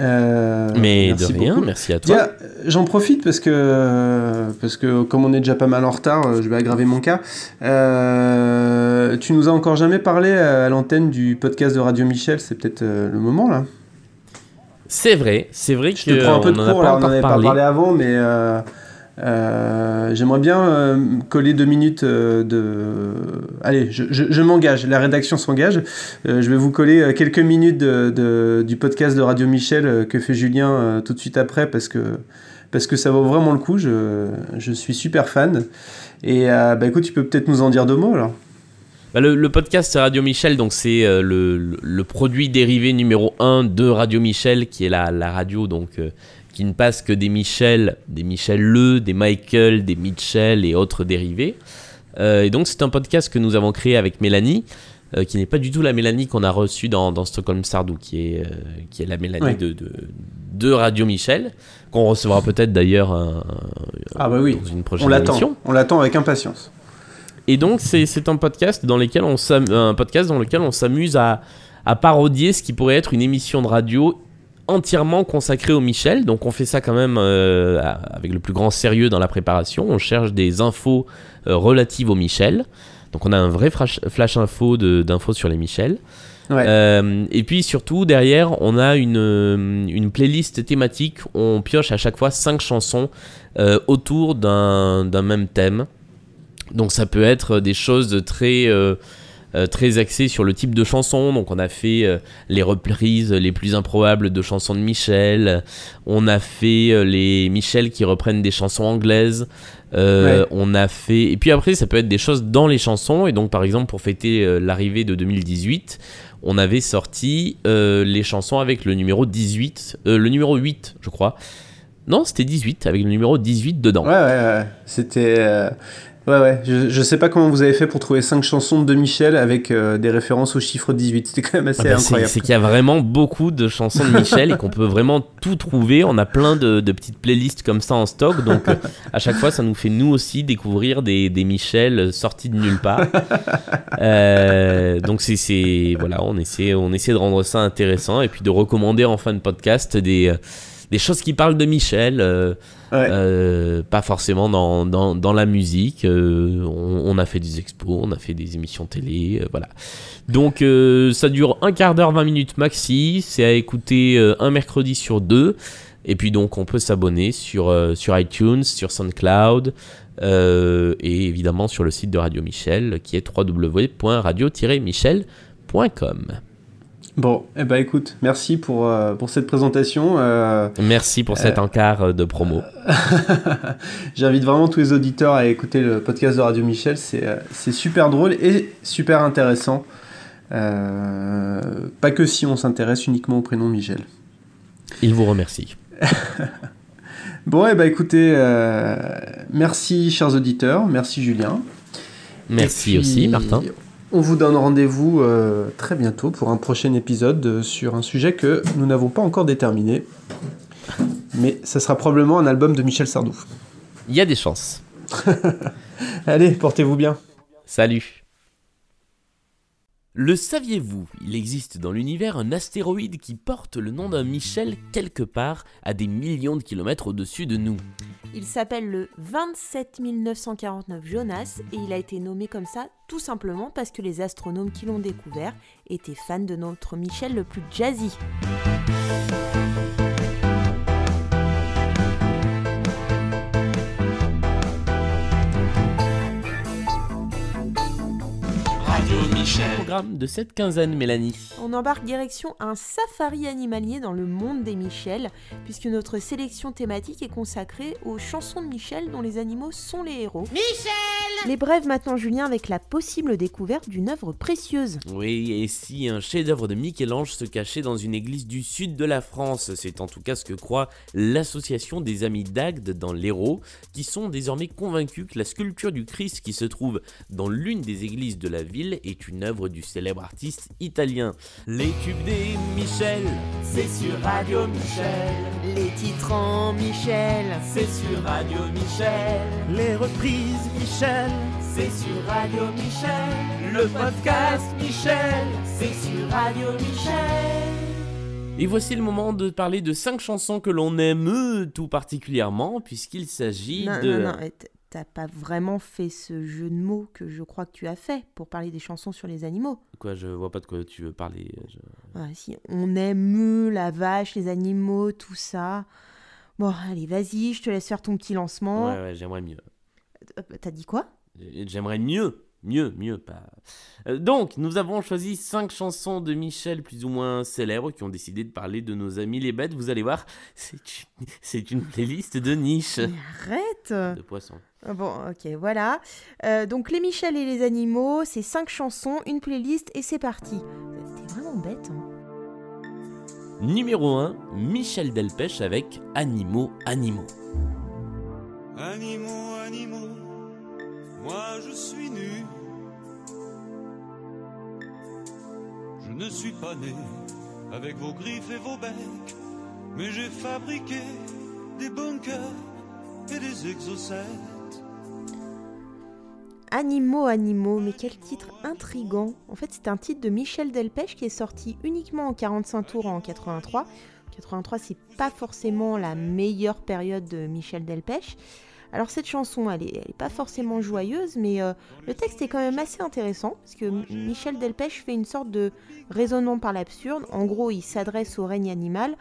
Euh, Mais merci de rien, beaucoup. merci à toi. J'en profite parce que, parce que comme on est déjà pas mal en retard, euh, je vais aggraver mon cas. Euh, tu nous as encore jamais parlé à l'antenne du podcast de Radio Michel, c'est peut-être le moment là. C'est vrai, c'est vrai Je que te prends un peu de cours on en avait pas parlé. parlé avant, mais euh, euh, j'aimerais bien euh, coller deux minutes euh, de. Allez, je, je- m'engage, la rédaction s'engage. Je vais vous coller quelques minutes de, de- du podcast de Radio Michel que fait Julien tout de suite après parce que, parce que ça vaut vraiment le coup. Je, je suis super fan. Et bah écoute, tu peux peut-être nous en dire deux mots alors. Bah, le, le podcast Radio Michel, donc c'est le, le- produit dérivé numéro 1 de Radio Michel, qui est la, la radio donc qui ne passe que des Michel, des Michel Le, des Michael, des Mitchell et autres dérivés. Euh, et donc c'est un podcast que nous avons créé avec Mélanie, euh, qui n'est pas du tout la Mélanie qu'on a reçue dans, dans Stockholm Sardou, qui est, euh, qui est la Mélanie Ouais. de, de, de Radio Michel, qu'on recevra peut-être d'ailleurs Ah bah oui, dans une prochaine émission. On l'attend avec impatience. Et donc c'est un podcast dans lequel on un podcast dans lequel on s'amuse à, à parodier ce qui pourrait être une émission de radio entièrement consacrée au Michel. Donc on fait ça quand même euh, avec le plus grand sérieux dans la préparation. On cherche des infos euh, relatives au Michel. Donc on a un vrai flash, flash info de- d'infos sur les Michel. Ouais. Euh, et puis surtout derrière on a une, une playlist thématique. On pioche à chaque fois 5 chansons autour d'un d'un même thème. Donc ça peut être des choses très euh, très axées sur le type de chanson. Donc on a fait euh, les reprises les plus improbables de chansons de Michel. On a fait euh, les Michel qui reprennent des chansons anglaises. Ouais. On a fait et puis après ça peut être des choses dans les chansons. Et donc par exemple pour fêter l'arrivée de 2018, on avait sorti les chansons avec le numéro 18, euh, le numéro 8 je crois. Non, c'était 18 avec le numéro 18 dedans. Ouais, ouais, ouais. C'était. Ouais, ouais. Je, je sais pas comment vous avez fait pour trouver 5 chansons de Michel avec euh, des références au chiffre 18. C'était quand même assez Ah bah, incroyable. c'est qu'il y a vraiment beaucoup de chansons de Michel et qu'on peut vraiment tout trouver. On a plein de, de petites playlists comme ça en stock. Donc euh, à chaque fois, ça nous fait nous aussi découvrir des, des Michel sortis de nulle part. Euh, donc c'est- c'est voilà, on essaie, on essaie de rendre ça intéressant et puis de recommander en fin de podcast des, euh, des choses qui parlent de Michel. euh, Ouais. euh, pas forcément dans, dans, dans la musique. euh, on, on a fait des expos, on a fait des émissions télé, voilà. Donc ça dure un quart d'heure, 20 minutes maxi. C'est à écouter un mercredi sur deux. Et puis donc on peut s'abonner sur, sur iTunes, sur SoundCloud et évidemment sur le site de Radio Michel qui est www.radio-michel.com. Bon, eh ben écoute, merci pour, euh, pour cette présentation. euh, Merci pour cet encart euh, de promo. J'invite vraiment tous les auditeurs à écouter le podcast de Radio Michel. C'est super drôle et super intéressant. Pas que si on s'intéresse uniquement au prénom Michel. Il vous remercie. Bon, eh ben écoutez, merci chers auditeurs, merci Julien. Merci puis, aussi, Martin. On vous donne rendez-vous euh, très bientôt pour un prochain épisode euh, sur un sujet que nous n'avons pas encore déterminé. Mais ça sera probablement un album de Michel Sardou. Il y a des chances. Allez, portez-vous bien. Salut Le saviez-vous Il existe dans l'univers un astéroïde qui porte le nom d'un Michel quelque part à des millions de kilomètres au-dessus de nous. Il s'appelle le 27 949 Jonas et il a été nommé comme ça tout simplement parce que les astronomes qui l'ont découvert étaient fans de notre Michel le plus jazzy. Programme de cette quinzaine, Mélanie. On embarque direction un safari animalier dans le monde des Michel, puisque notre sélection thématique est consacrée aux chansons de Michel dont les animaux sont les héros. Michel Les brèves maintenant, Julien, avec la possible découverte d'une œuvre précieuse. Oui, et si un chef-d'œuvre de Michel-Ange se cachait dans une église du sud de la France? C'est en tout cas ce que croit l'association des Amis d'Agde dans l'Hérault, qui sont désormais convaincus que la sculpture du Christ qui se trouve dans l'une des églises de la ville est une œuvre du célèbre artiste italien. Les tubes des Michel, c'est sur Radio Michel. Les titres en Michel C'est sur Radio Michel. Les reprises, Michel. C'est sur Radio Michel. Le podcast Michel, c'est sur Radio Michel. Et voici le moment de parler de cinq chansons que l'on aime tout particulièrement, puisqu'il s'agit de. non, non, t'as pas vraiment fait ce jeu de mots que je crois que tu as fait pour parler des chansons sur les animaux. Quoi, je vois pas de quoi tu veux parler. je- Ouais, si on aime la vache, les animaux, tout ça. Bon, allez, vas-y, je te laisse faire ton petit lancement. Ouais, ouais, j'aimerais mieux. Euh, T'as dit quoi? J'aimerais mieux, mieux, mieux, pas. Euh, Donc, nous avons choisi cinq chansons de Michel plus ou moins célèbres qui ont décidé de parler de nos amis les bêtes. Vous allez voir, c'est une, c'est une playlist de niche Mais arrête de poissons. Ah Bon, ok, voilà. Euh, donc, les Michel et les animaux, c'est cinq chansons, une playlist et c'est parti. T'es vraiment bête, hein. Numéro 1, Michel Delpech avec Animaux, Animaux. Animaux, animaux, moi je suis nu. Je ne suis pas né avec vos griffes et vos becs, mais j'ai fabriqué des bunkers et des exocètes. Animaux, animaux, mais quel titre intrigant. En fait, c'est un titre de Michel Delpech qui est sorti uniquement en 45 tours en 83. 83, c'est pas forcément la meilleure période de Michel Delpech. Alors cette chanson, elle est, elle est pas forcément joyeuse, mais euh, le texte est quand même assez intéressant, parce que Michel Delpech fait une sorte de raisonnement par l'absurde. En gros, il s'adresse au règne animal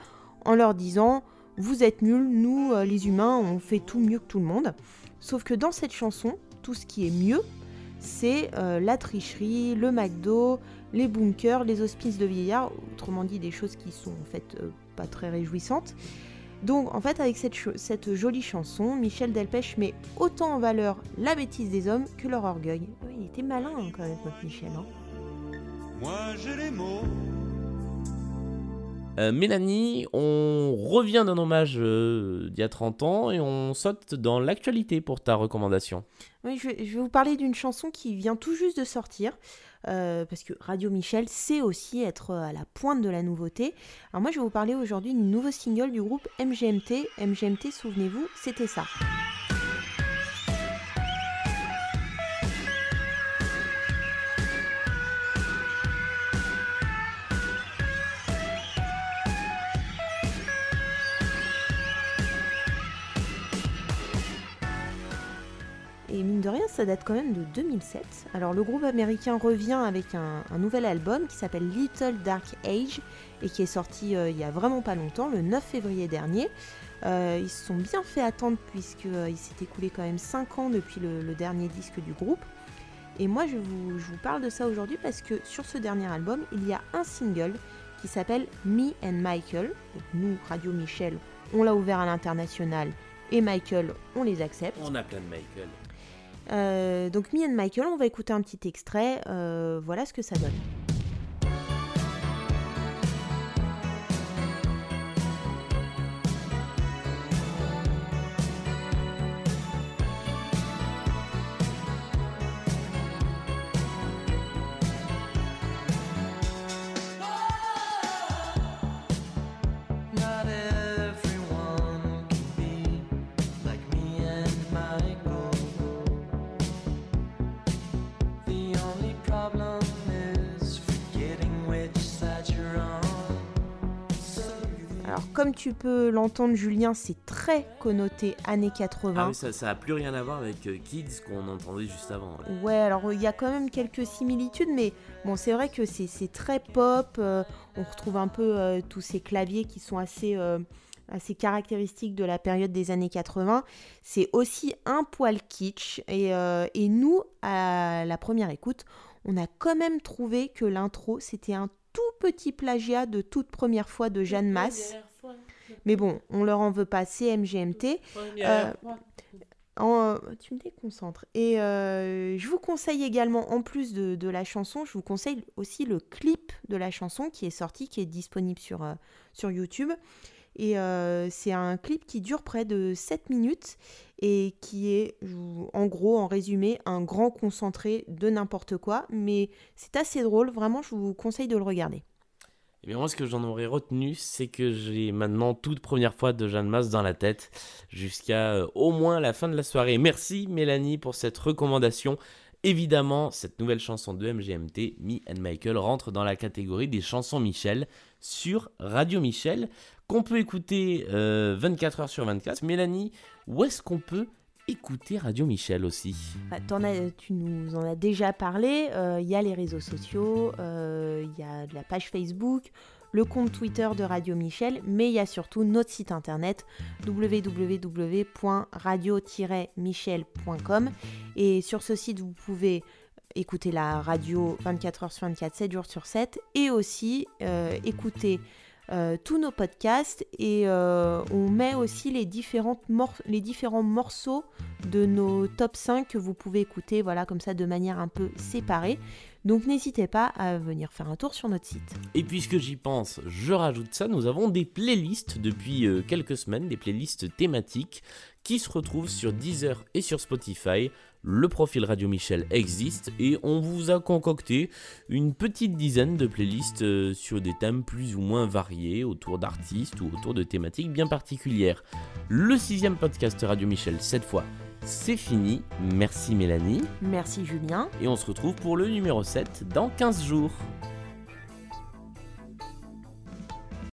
en leur disant « Vous êtes nuls, nous, euh, les humains, on fait tout mieux que tout le monde ». Sauf que dans cette chanson, tout ce qui est mieux, c'est euh, la tricherie, le McDo, les bunkers, les hospices de vieillards, autrement dit des choses qui sont en fait pas très réjouissantes. Donc en fait avec cette, jolie chanson, Michel Delpech met autant en valeur la bêtise des hommes que leur orgueil. Oui, il était malin hein, quand même notre Michel. hein. Moi j'ai les mots. Euh, Mélanie, on revient d'un hommage euh, d'il y a 30 ans et on saute dans l'actualité pour ta recommandation. Oui, je vais vous parler d'une chanson qui vient tout juste de sortir, euh, parce que Radio Michel sait aussi être à la pointe de la nouveauté. Alors moi, je vais vous parler aujourd'hui du nouveau single du groupe MGMT. MGMT, souvenez-vous, c'était ça. Et mine de rien, ça date quand même de 2007. Alors le groupe américain revient avec un, nouvel album qui s'appelle Little Dark Age et qui est sorti euh, il y a vraiment pas longtemps, le 9 février dernier. Euh, ils se sont bien fait attendre puisqu'il s'est écoulé quand même 5 ans depuis le, dernier disque du groupe. Et moi je vous, je vous parle de ça aujourd'hui parce que sur ce dernier album, il y a un single qui s'appelle Me and Michael. Donc nous, Radio Michel, on l'a ouvert à l'international et Michael, on les accepte. On a plein de Michael. Euh, donc Me and Michael, on va écouter un petit extrait. euh, voilà ce que ça donne. Comme tu peux l'entendre, Julien, c'est très connoté années 80. Ah oui, ça, ça a plus rien à voir avec euh, Kids qu'on entendait juste avant. ouais. Ouais, alors il y a quand même quelques similitudes, mais bon, c'est vrai que c'est c'est très pop. euh, on retrouve un peu euh, tous ces claviers qui sont assez, euh, assez caractéristiques de la période des années 80. C'est aussi un poil kitsch. Et, euh, et nous, à la première écoute, on a quand même trouvé que l'intro, c'était un tout petit plagiat de toute première fois de Jeanne Masse. Mais bon, on leur en veut pas, c'est MGMT. Euh, en- tu me déconcentres. Et euh, je vous conseille également, en plus de, de la chanson, je vous conseille aussi le clip de la chanson qui est sorti, qui est disponible sur, euh, sur YouTube. Et euh, c'est un clip qui dure près de 7 minutes et qui est, en gros, en résumé, un grand concentré de n'importe quoi. Mais c'est assez drôle, vraiment, je vous conseille de le regarder. Et bien moi, ce que j'en aurais retenu, c'est que j'ai maintenant toute première fois de Jeanne Masse dans la tête, jusqu'à euh, au moins la fin de la soirée. Merci Mélanie pour cette recommandation. Évidemment, cette nouvelle chanson de MGMT, Me and Michael, rentre dans la catégorie des chansons Michel sur Radio Michel, qu'on peut écouter euh, 24 heures sur 24. Mélanie, où est-ce qu'on peut écouter Radio Michel aussi Bah, tu nous en as déjà parlé. euh, Il y a les réseaux sociaux, euh, il y a la page Facebook, le compte Twitter de Radio Michel, mais il y a surtout notre site internet www.radio-michel.com. Et sur ce site, vous pouvez écouter la radio 24 heures sur 24, 7 jours sur 7, et aussi euh, écouter euh, tous nos podcasts et euh, on met aussi les, différentes les différents morceaux de nos top 5 que vous pouvez écouter voilà comme ça de manière un peu séparée. Donc n'hésitez pas à venir faire un tour sur notre site. Et puisque j'y pense, je rajoute ça, nous avons des playlists depuis euh, quelques semaines, des playlists thématiques qui se retrouvent sur Deezer et sur Spotify. Le profil Radio Michel existe et on vous a concocté une petite dizaine de playlists euh, sur des thèmes plus ou moins variés, autour d'artistes ou autour de thématiques bien particulières. Le sixième podcast Radio Michel, cette fois, c'est fini. Merci Mélanie. Merci Julien. Et on se retrouve pour le numéro 7 dans 15 jours.